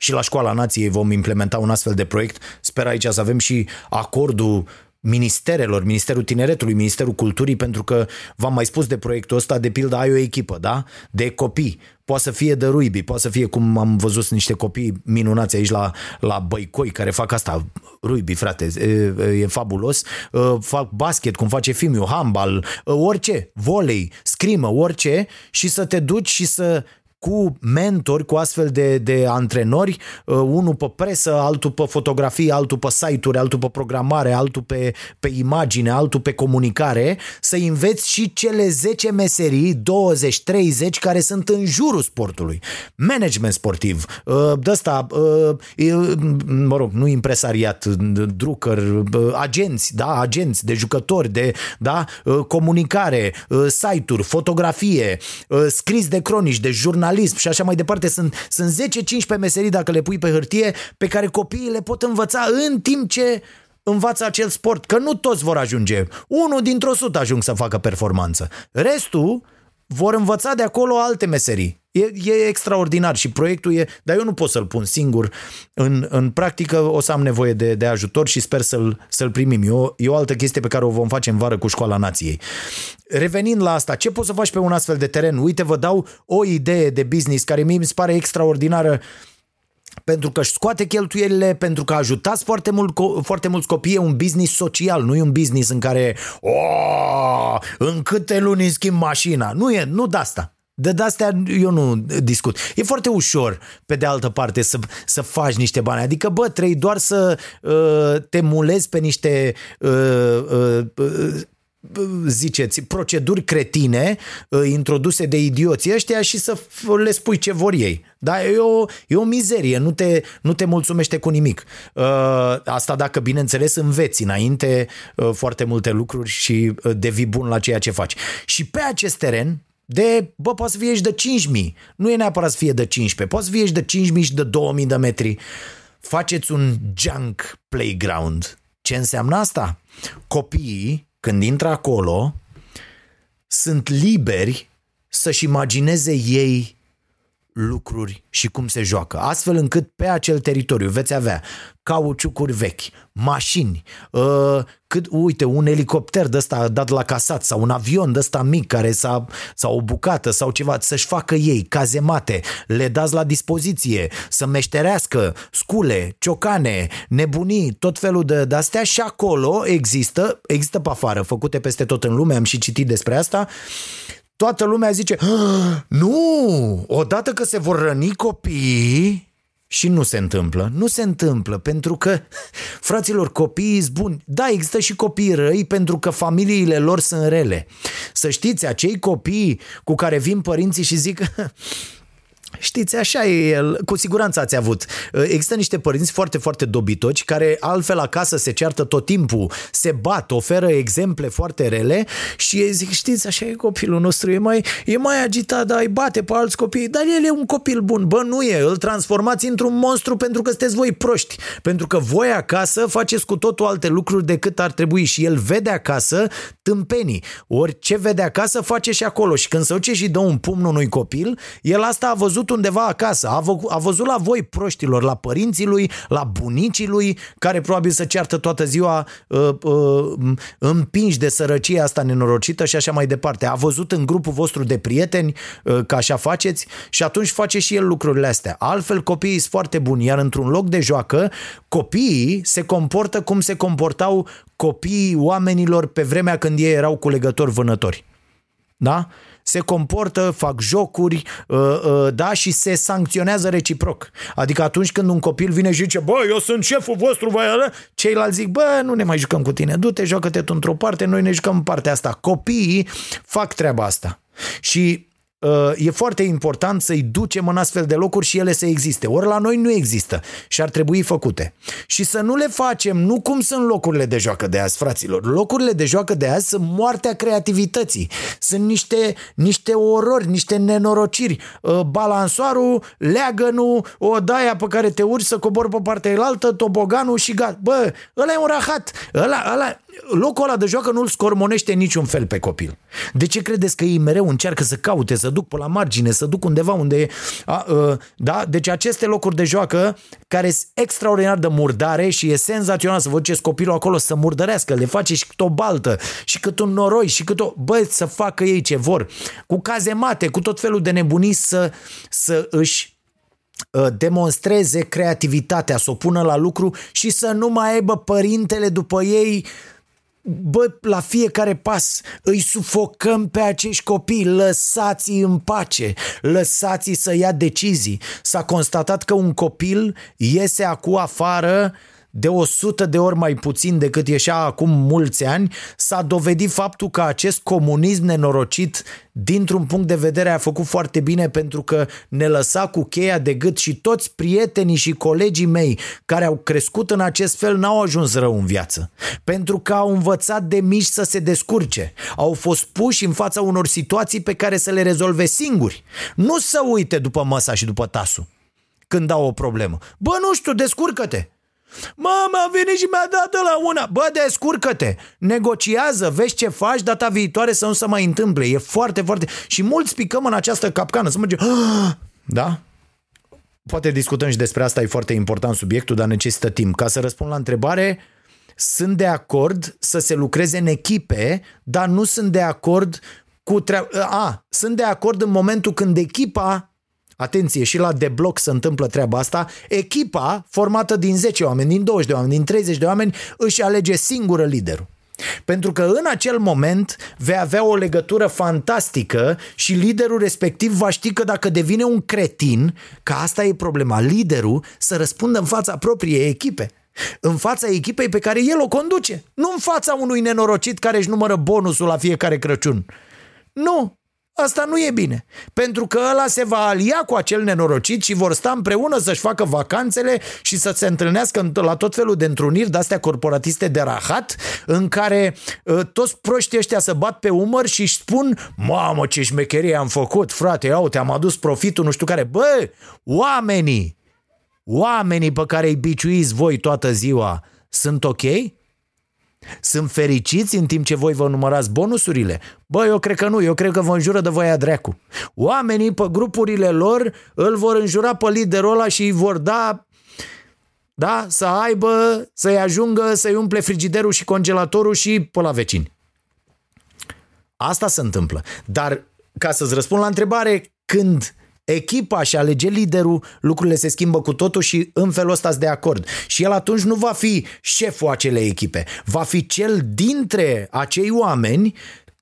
și la Școala Nației vom implementa un astfel de proiect. Sper aici să avem și acordul ministerelor, Ministerul Tineretului, Ministerul Culturii, pentru că v-am mai spus de proiectul ăsta, de pildă ai o echipă, da? De copii. Poate să fie de rugby, poate să fie cum am văzut niște copii minunați aici la, la Băicoi care fac asta, rugby, frate, e, e fabulos. Fac basket, cum face Fimiu, handbal, orice, volei, scrimă, orice și să te duci și să cu mentori, cu astfel de, de antrenori, uh, unul pe presă, altul pe fotografie, altul pe site-uri, altul pe programare, altul pe, pe imagine, altul pe comunicare, să înveți și cele 10 meserii, 20, 30 care sunt în jurul sportului. Management sportiv, uh, de ăsta, uh, mă rog, nu impresariat, drucker, agenți, da, agenți de jucători, de da, comunicare, site-uri, fotografie, scris de cronici, de jurnaliști, jurnalism și așa mai departe. Sunt, sunt 10-15 meserii dacă le pui pe hârtie pe care copiii le pot învăța în timp ce învață acel sport, că nu toți vor ajunge. Unul dintr-o sută ajung să facă performanță. Restul vor învăța de acolo alte meserii. E, e extraordinar și proiectul e, dar eu nu pot să-l pun singur. În, în practică o să am nevoie de, de ajutor și sper să-l, să-l primim. E o, e o altă chestie pe care o vom face în vară cu Școala Nației. Revenind la asta, ce poți să faci pe un astfel de teren? Uite, vă dau o idee de business care mie mi se pare extraordinară pentru că își scoate cheltuielile, pentru că ajutați foarte, mult, foarte mulți copii, e un business social, nu e un business în care oh, în câte luni schimb mașina. Nu e, nu de asta. De de-astea eu nu discut. E foarte ușor, pe de altă parte, să, să faci niște bani. Adică, bă, trei doar să uh, te mulezi pe niște uh, uh, uh, ziceți, proceduri cretine uh, introduse de idioții ăștia și să le spui ce vor ei. Da, e o, e o mizerie, nu te, nu te mulțumește cu nimic. Uh, asta dacă, bineînțeles, înveți înainte uh, foarte multe lucruri și devii bun la ceea ce faci. Și pe acest teren, de, bă, poți să fie și de 5.000. Nu e neapărat să fie de 15. Poți să fie și de 5.000 și de 2.000 de metri. Faceți un junk playground. Ce înseamnă asta? Copiii când intră acolo, sunt liberi să-și imagineze ei lucruri și cum se joacă, astfel încât pe acel teritoriu veți avea cauciucuri vechi, mașini, uh, cât, uite, un elicopter de ăsta dat la casat sau un avion de ăsta mic care s-a, sau o bucată sau ceva, să-și facă ei cazemate, le dați la dispoziție, să meșterească scule, ciocane, nebunii, tot felul de astea și acolo există, există pe afară, făcute peste tot în lume, am și citit despre asta, toată lumea zice, ah, nu, odată că se vor răni copiii, și nu se întâmplă. Nu se întâmplă pentru că, fraților, copiii sunt buni. Da, există și copii răi pentru că familiile lor sunt rele. Să știți, acei copii cu care vin părinții și zic [laughs] Știți, așa e el. Cu siguranță ați avut. Există niște părinți foarte, foarte dobitoci care altfel acasă se ceartă tot timpul, se bat, oferă exemple foarte rele și ei zic, știți, așa e copilul nostru, e mai, e mai agitat, dar îi bate pe alți copii, dar el e un copil bun. Bă, nu e, îl transformați într-un monstru pentru că sunteți voi proști. Pentru că voi acasă faceți cu totul alte lucruri decât ar trebui și el vede acasă tâmpenii. Ori ce vede acasă face și acolo și când se duce și dă un pumn unui copil, el asta a văzut undeva acasă, a, vă, a văzut la voi proștilor, la părinții lui, la bunicii lui, care probabil să ceartă toată ziua uh, uh, împinși de sărăcia asta nenorocită și așa mai departe. A văzut în grupul vostru de prieteni uh, că așa faceți și atunci face și el lucrurile astea. Altfel copiii sunt foarte buni, iar într-un loc de joacă, copiii se comportă cum se comportau copiii oamenilor pe vremea când ei erau culegători vânători. Da? Se comportă, fac jocuri, uh, uh, da, și se sancționează reciproc. Adică atunci când un copil vine și zice, bă, eu sunt șeful vostru, bă, ceilalți zic, bă, nu ne mai jucăm cu tine, du-te, joacă-te tu într-o parte, noi ne jucăm în partea asta. Copiii fac treaba asta. Și uh, e foarte important să-i ducem în astfel de locuri și ele să existe. Ori la noi nu există și ar trebui făcute. Și să nu le facem, nu cum sunt locurile de joacă de azi, fraților. Locurile de joacă de azi sunt moartea creativității. Sunt niște, niște orori, niște nenorociri. Uh, balansoarul, leagănul, o daia pe care te urci să cobori pe partea altă, toboganul și gata. Bă, ăla e un rahat. Ăla, ăla, locul ăla de joacă nu-l scormonește niciun fel pe copil. De ce credeți că ei mereu încearcă să caute, să duc pe la margine, să duc undeva unde e... A, a, da? Deci aceste locuri de joacă care sunt extraordinar de murdare și e senzațional să vă duceți copilul acolo să murdărească, le face și cât o baltă și cât un noroi și cât o... Bă, să facă ei ce vor. Cu cazemate, cu tot felul de nebunii să, să își demonstreze creativitatea, să o pună la lucru și să nu mai aibă părintele după ei bă, la fiecare pas îi sufocăm pe acești copii, lăsați-i în pace, lăsați-i să ia decizii. S-a constatat că un copil iese acum afară de 100 de ori mai puțin decât ieșea acum mulți ani, s-a dovedit faptul că acest comunism nenorocit, dintr-un punct de vedere, a făcut foarte bine pentru că ne lăsa cu cheia de gât și toți prietenii și colegii mei care au crescut în acest fel n-au ajuns rău în viață. Pentru că au învățat de mici să se descurce. Au fost puși în fața unor situații pe care să le rezolve singuri. Nu să uite după măsa și după tasul când au o problemă. Bă, nu știu, descurcă-te. Mama a venit și mi-a dat la una. Bă, descurcă-te, negociază, vezi ce faci data viitoare să nu se mai întâmple. E foarte, foarte... Și mulți picăm în această capcană, să mergem... Da? Poate discutăm și despre asta, e foarte important subiectul, dar necesită timp. Ca să răspund la întrebare, sunt de acord să se lucreze în echipe, dar nu sunt de acord cu treaba... A, sunt de acord în momentul când echipa Atenție, și la debloc se întâmplă treaba asta. Echipa, formată din 10 oameni, din 20 de oameni, din 30 de oameni, își alege singură liderul. Pentru că în acel moment vei avea o legătură fantastică și liderul respectiv va ști că dacă devine un cretin, că asta e problema, liderul să răspundă în fața propriei echipe. În fața echipei pe care el o conduce. Nu în fața unui nenorocit care își numără bonusul la fiecare Crăciun. Nu, Asta nu e bine, pentru că ăla se va alia cu acel nenorocit și vor sta împreună să-și facă vacanțele și să se întâlnească la tot felul de întruniri de-astea corporatiste de rahat, în care uh, toți proștii ăștia să bat pe umăr și își spun Mamă, ce șmecherie am făcut, frate, iau, te-am adus profitul, nu știu care. Bă, oamenii, oamenii pe care îi biciuiți voi toată ziua, sunt ok? Sunt fericiți în timp ce voi vă numărați bonusurile? Bă, eu cred că nu, eu cred că vă înjură de voia dreacu. Oamenii pe grupurile lor îl vor înjura pe liderul ăla și îi vor da da, să aibă, să-i ajungă, să-i umple frigiderul și congelatorul și pe la vecini. Asta se întâmplă. Dar ca să-ți răspund la întrebare, când echipa și alege liderul, lucrurile se schimbă cu totul și în felul ăsta de acord. Și el atunci nu va fi șeful acelei echipe, va fi cel dintre acei oameni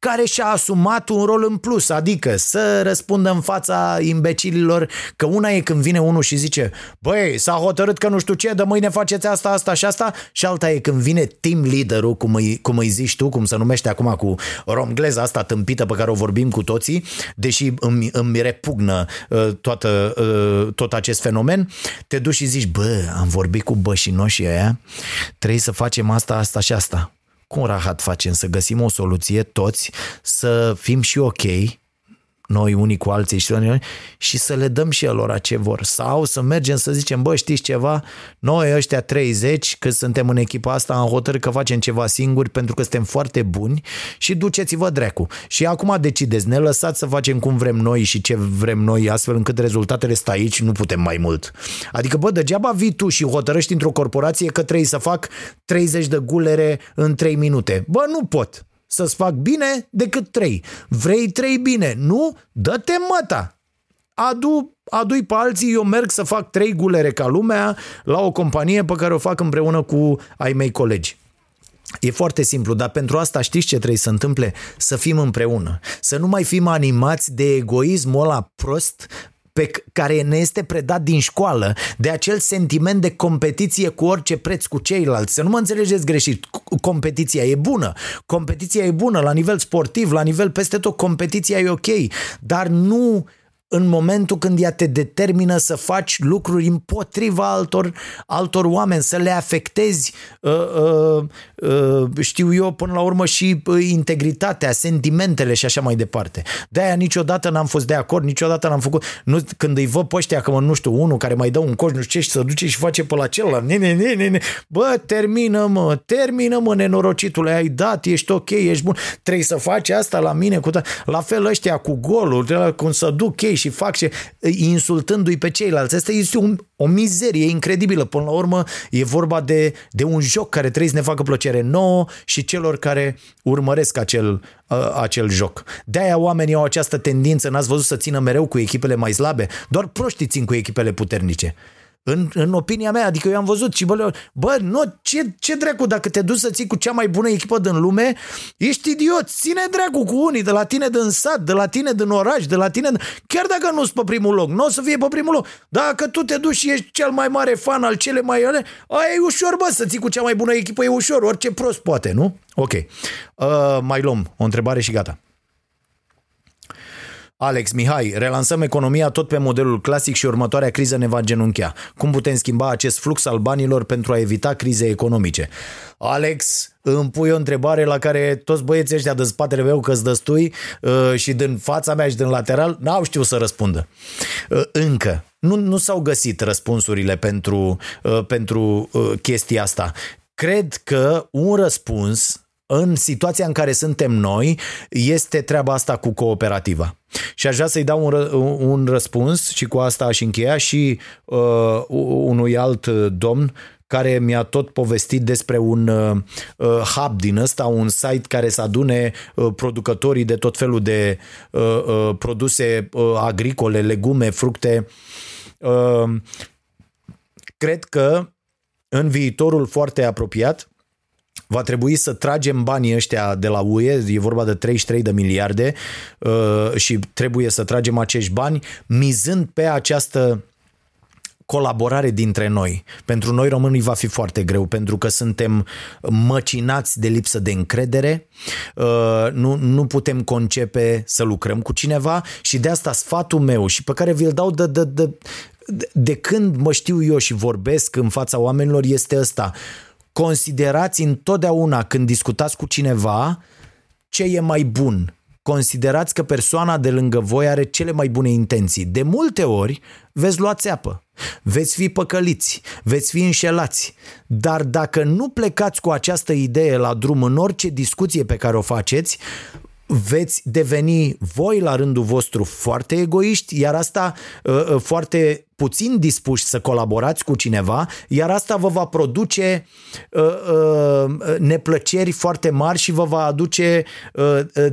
care și-a asumat un rol în plus, adică să răspundă în fața imbecililor că una e când vine unul și zice băi, s-a hotărât că nu știu ce, de mâine faceți asta, asta și asta și alta e când vine team leaderul, cum îi, cum îi zici tu, cum se numește acum cu romgleza asta tâmpită pe care o vorbim cu toții, deși îmi, îmi repugnă uh, toată, uh, tot acest fenomen, te duci și zici, bă, am vorbit cu bășinoșii aia, trebuie să facem asta, asta și asta cum rahat facem? Să găsim o soluție toți, să fim și ok, noi unii cu alții și, și să le dăm și lor ce vor. Sau să mergem să zicem, bă, știți ceva? Noi ăștia 30, că suntem în echipa asta, am hotărât că facem ceva singuri pentru că suntem foarte buni și duceți-vă drecu. Și acum decideți, ne lăsați să facem cum vrem noi și ce vrem noi, astfel încât rezultatele stă aici, nu putem mai mult. Adică, bă, degeaba vii tu și hotărăști într-o corporație că trebuie să fac 30 de gulere în 3 minute. Bă, nu pot să-ți fac bine decât trei. Vrei trei bine? Nu? Dă-te măta! Adu, adu pe alții, eu merg să fac trei gulere ca lumea la o companie pe care o fac împreună cu ai mei colegi. E foarte simplu, dar pentru asta știți ce trebuie să întâmple? Să fim împreună. Să nu mai fim animați de egoismul ăla prost pe c- care ne este predat din școală, de acel sentiment de competiție cu orice preț cu ceilalți. Să nu mă înțelegeți greșit, C- competiția e bună. Competiția e bună la nivel sportiv, la nivel peste tot, competiția e ok, dar nu în momentul când ea te determină să faci lucruri împotriva altor, altor oameni, să le afectezi, uh, uh, uh, știu eu, până la urmă și uh, integritatea, sentimentele și așa mai departe. De-aia niciodată n-am fost de acord, niciodată n-am făcut, nu, când îi văd pe ăștia că mă, nu știu, unul care mai dă un coș, nu știu ce, și să duce și face pe la celălalt, ne, ne, ne, ne, ne. bă, termină mă, termină mă, nenorocitule, ai dat, ești ok, ești bun, trebuie să faci asta la mine, cu ta... la fel ăștia cu golul, cum să duc ei și fac și insultându-i pe ceilalți. Asta este un, o mizerie incredibilă. Până la urmă e vorba de, de un joc care trebuie să ne facă plăcere nouă și celor care urmăresc acel, uh, acel joc. De-aia oamenii au această tendință, n-ați văzut să țină mereu cu echipele mai slabe? Doar proștii țin cu echipele puternice. În, în opinia mea, adică eu am văzut și bă, bă nu, ce, ce dracu, dacă te duci să ții cu cea mai bună echipă din lume, ești idiot, ține dracu cu unii, de la tine din sat, de la tine din oraș, de la tine, chiar dacă nu-s pe primul loc, nu o să fie pe primul loc, dacă tu te duci și ești cel mai mare fan al cele mai ale, aia e ușor, bă, să ții cu cea mai bună echipă, e ușor, orice prost poate, nu? Ok, uh, mai luăm o întrebare și gata. Alex Mihai, relansăm economia tot pe modelul clasic și următoarea criză ne va genunchea. Cum putem schimba acest flux al banilor pentru a evita crize economice? Alex, îmi pui o întrebare la care toți băieții ăștia de spatele meu că dăstui uh, și din fața mea și din lateral n-au știut să răspundă. Uh, încă. Nu, nu s-au găsit răspunsurile pentru, uh, pentru uh, chestia asta. Cred că un răspuns în situația în care suntem noi, este treaba asta cu cooperativa. Și aș vrea să-i dau un, ră, un răspuns și cu asta aș încheia și uh, unui alt domn care mi-a tot povestit despre un uh, hub din ăsta, un site care să adune uh, producătorii de tot felul de uh, uh, produse uh, agricole, legume, fructe. Uh, cred că în viitorul foarte apropiat va trebui să tragem banii ăștia de la UE, e vorba de 33 de miliarde uh, și trebuie să tragem acești bani mizând pe această colaborare dintre noi. Pentru noi românii va fi foarte greu pentru că suntem măcinați de lipsă de încredere, uh, nu, nu putem concepe să lucrăm cu cineva și de asta sfatul meu și pe care vi-l dau de, de, de, de când mă știu eu și vorbesc în fața oamenilor este ăsta considerați întotdeauna când discutați cu cineva ce e mai bun. Considerați că persoana de lângă voi are cele mai bune intenții. De multe ori veți lua țeapă, veți fi păcăliți, veți fi înșelați, dar dacă nu plecați cu această idee la drum în orice discuție pe care o faceți, veți deveni voi la rândul vostru foarte egoiști, iar asta uh, foarte puțin dispuși să colaborați cu cineva, iar asta vă va produce uh, uh, neplăceri foarte mari și vă va aduce uh, uh,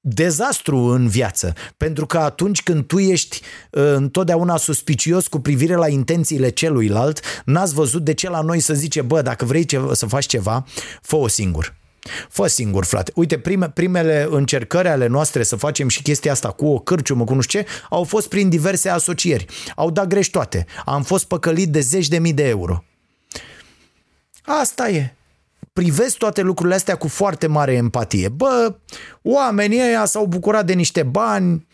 dezastru în viață. Pentru că atunci când tu ești uh, întotdeauna suspicios cu privire la intențiile celuilalt, n-ați văzut de ce la noi să zice, bă, dacă vrei ce, să faci ceva, fă-o singur. Fă singur, frate. Uite, prime, primele încercări ale noastre să facem și chestia asta cu o cârciumă, cu nu știu ce, au fost prin diverse asocieri. Au dat greș toate. Am fost păcălit de zeci de mii de euro. Asta e. Privesc toate lucrurile astea cu foarte mare empatie. Bă, oamenii ăia s-au bucurat de niște bani,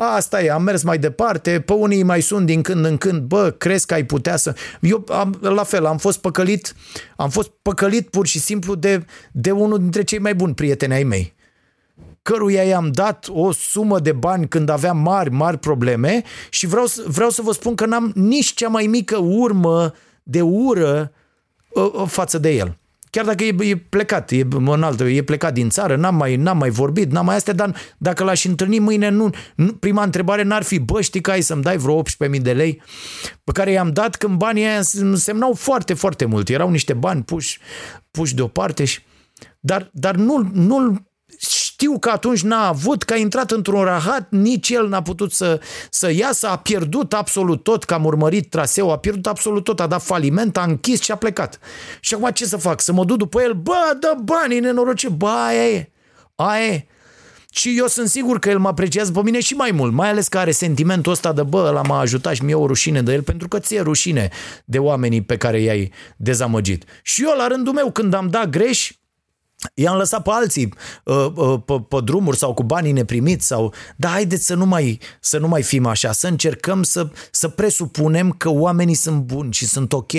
Asta e, am mers mai departe, pe unii mai sunt din când în când, bă, crezi că ai putea să... Eu am, la fel, am fost păcălit, am fost păcălit pur și simplu de, de unul dintre cei mai buni prieteni ai mei căruia i-am dat o sumă de bani când aveam mari, mari probleme și vreau, vreau să vă spun că n-am nici cea mai mică urmă de ură uh, față de el. Chiar dacă e, e plecat, e în altă, e plecat din țară, n-am mai, n-am mai vorbit, n-am mai astea, dar dacă l-aș întâlni mâine, nu, nu prima întrebare n-ar fi, bă, știi că ai să-mi dai vreo 18.000 de lei, pe care i-am dat când banii aia semnau foarte, foarte mult. Erau niște bani puși, puși deoparte și... Dar, dar nu, nu știu că atunci n-a avut, că a intrat într-un rahat, nici el n-a putut să, să iasă, a pierdut absolut tot, că am urmărit traseu, a pierdut absolut tot, a dat faliment, a închis și a plecat. Și acum ce să fac? Să mă duc după el? Bă, dă banii, nenoroce, bă, aia e, aia e. Și eu sunt sigur că el mă apreciază pe mine și mai mult, mai ales că are sentimentul ăsta de bă, ăla m-a ajutat și mie o rușine de el, pentru că ți-e rușine de oamenii pe care i-ai dezamăgit. Și eu, la rândul meu, când am dat greș, I-am lăsat pe alții uh, uh, pe, pe drumuri sau cu banii neprimiți sau... Dar haideți să nu mai, să nu mai fim așa, să încercăm să, să presupunem că oamenii sunt buni și sunt ok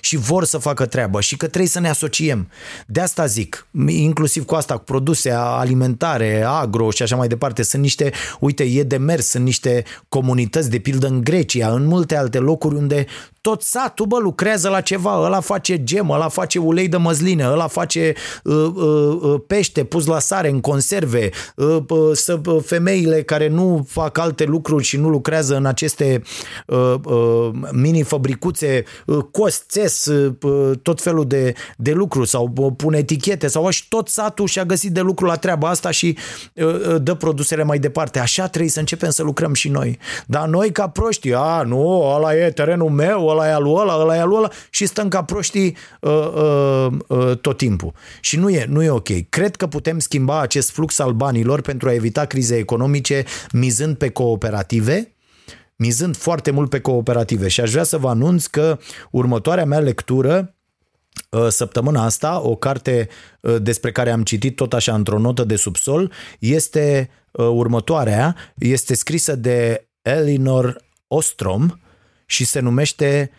și vor să facă treabă și că trebuie să ne asociem. De asta zic, inclusiv cu asta, cu produse alimentare, agro și așa mai departe, sunt niște, uite, e de mers, sunt niște comunități, de pildă în Grecia, în multe alte locuri unde tot satul, bă, lucrează la ceva, ăla face gem, ăla face ulei de măsline, ăla face uh, uh, uh, pește pus la sare în conserve, uh, uh, să, uh, femeile care nu fac alte lucruri și nu lucrează în aceste uh, uh, mini-fabricuțe, uh, cost, țes, uh, tot felul de, de lucru sau uh, pune etichete sau și tot satul și-a găsit de lucru la treaba asta și uh, uh, dă produsele mai departe. Așa trebuie să începem să lucrăm și noi. Dar noi ca proști, a, nu, ăla e terenul meu, ăla e al ăla, ăla e al ăla și stăm ca proștii uh, uh, uh, tot timpul. Și nu e, nu e ok. Cred că putem schimba acest flux al banilor pentru a evita crize economice mizând pe cooperative, mizând foarte mult pe cooperative. Și aș vrea să vă anunț că următoarea mea lectură uh, săptămâna asta, o carte uh, despre care am citit tot așa într-o notă de subsol, este uh, următoarea, este scrisă de Elinor Ostrom și se numește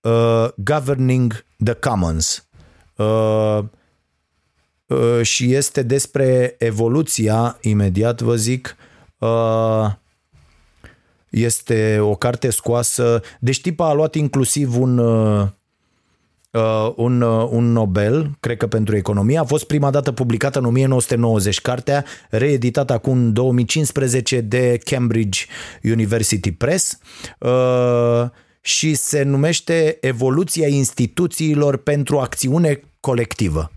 uh, Governing the Commons. Uh, uh, și este despre evoluția, imediat vă zic, uh, este o carte scoasă, deci tipa a luat inclusiv un, uh, uh un, uh, un Nobel, cred că pentru economie, a fost prima dată publicată în 1990 cartea, reeditată acum în 2015 de Cambridge University Press. Uh, și se numește Evoluția instituțiilor pentru acțiune colectivă.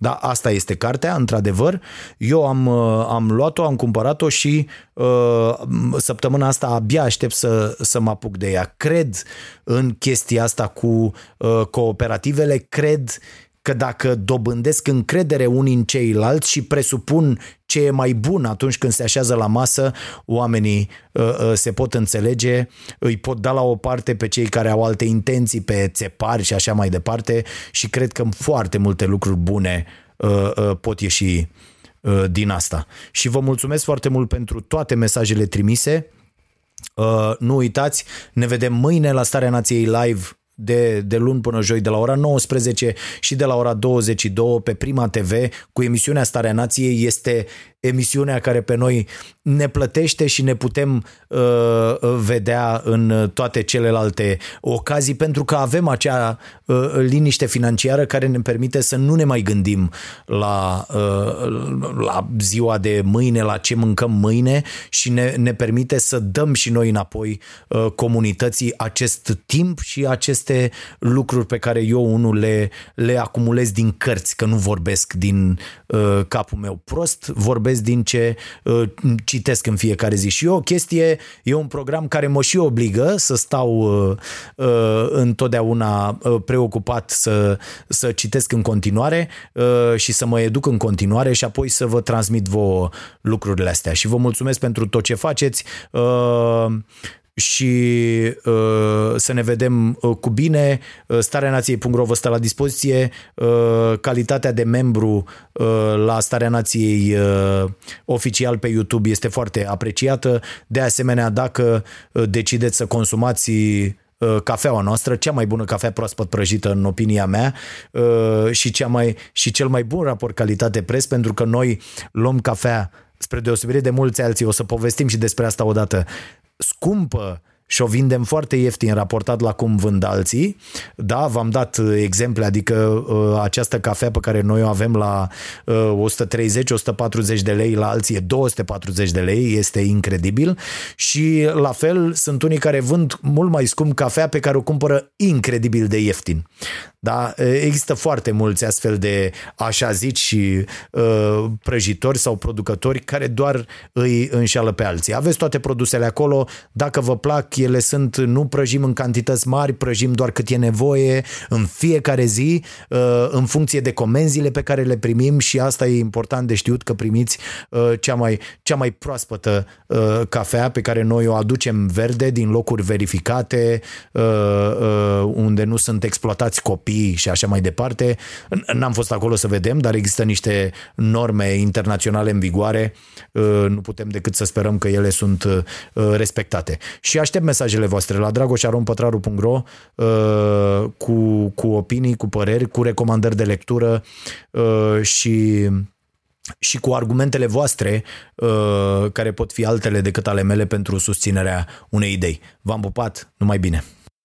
Da, asta este cartea, într-adevăr. Eu am, uh, am luat-o, am cumpărat-o și uh, săptămâna asta abia aștept să, să mă apuc de ea. Cred în chestia asta cu uh, cooperativele, cred că dacă dobândesc încredere unii în ceilalți și presupun ce e mai bun atunci când se așează la masă, oamenii uh, uh, se pot înțelege, îi pot da la o parte pe cei care au alte intenții, pe țepari și așa mai departe și cred că foarte multe lucruri bune uh, uh, pot ieși uh, din asta. Și vă mulțumesc foarte mult pentru toate mesajele trimise. Uh, nu uitați, ne vedem mâine la Starea Nației Live de, de luni până joi, de la ora 19 și de la ora 22 pe Prima TV cu emisiunea Starea Nației. Este emisiunea care pe noi ne plătește și ne putem uh, vedea în toate celelalte ocazii pentru că avem acea uh, liniște financiară care ne permite să nu ne mai gândim la, uh, la ziua de mâine, la ce mâncăm mâine și ne, ne permite să dăm și noi înapoi uh, comunității acest timp și aceste lucruri pe care eu unul le, le acumulez din cărți, că nu vorbesc din uh, capul meu. Prost, vorbesc vorbesc din ce uh, citesc în fiecare zi. Și eu o chestie, e un program care mă și obligă să stau uh, uh, întotdeauna uh, preocupat să, să citesc în continuare uh, și să mă educ în continuare și apoi să vă transmit vouă lucrurile astea. Și vă mulțumesc pentru tot ce faceți. Uh, și uh, să ne vedem uh, cu bine. Uh, Starea Nației.ro vă stă la dispoziție. Uh, calitatea de membru uh, la Starea Nației uh, oficial pe YouTube este foarte apreciată. De asemenea, dacă uh, decideți să consumați uh, cafeaua noastră, cea mai bună cafea proaspăt prăjită în opinia mea uh, și, cea mai, și cel mai bun raport calitate-preț pentru că noi luăm cafea spre deosebire de mulți alții, o să povestim și despre asta odată, scumpă și o vindem foarte ieftin raportat la cum vând alții. Da, v-am dat uh, exemple, adică uh, această cafea pe care noi o avem la uh, 130-140 de lei, la alții e 240 de lei, este incredibil și la fel sunt unii care vând mult mai scump cafea pe care o cumpără incredibil de ieftin. Da? Există foarte mulți astfel de așa zici și uh, prăjitori sau producători care doar îi înșeală pe alții. Aveți toate produsele acolo, dacă vă plac, ele sunt, nu prăjim în cantități mari, prăjim doar cât e nevoie în fiecare zi, uh, în funcție de comenzile pe care le primim și asta e important de știut că primiți uh, cea mai, cea mai proaspătă uh, cafea pe care noi o aducem verde din locuri verificate, unde nu sunt exploatați copii și așa mai departe. N-am fost acolo să vedem, dar există niște norme internaționale în vigoare, nu putem decât să sperăm că ele sunt respectate. Și aștept mesajele voastre la dragoșarompătraru.ro cu, cu opinii, cu păreri, cu recomandări de lectură și și cu argumentele voastre care pot fi altele decât ale mele pentru susținerea unei idei. V-am pupat, numai bine!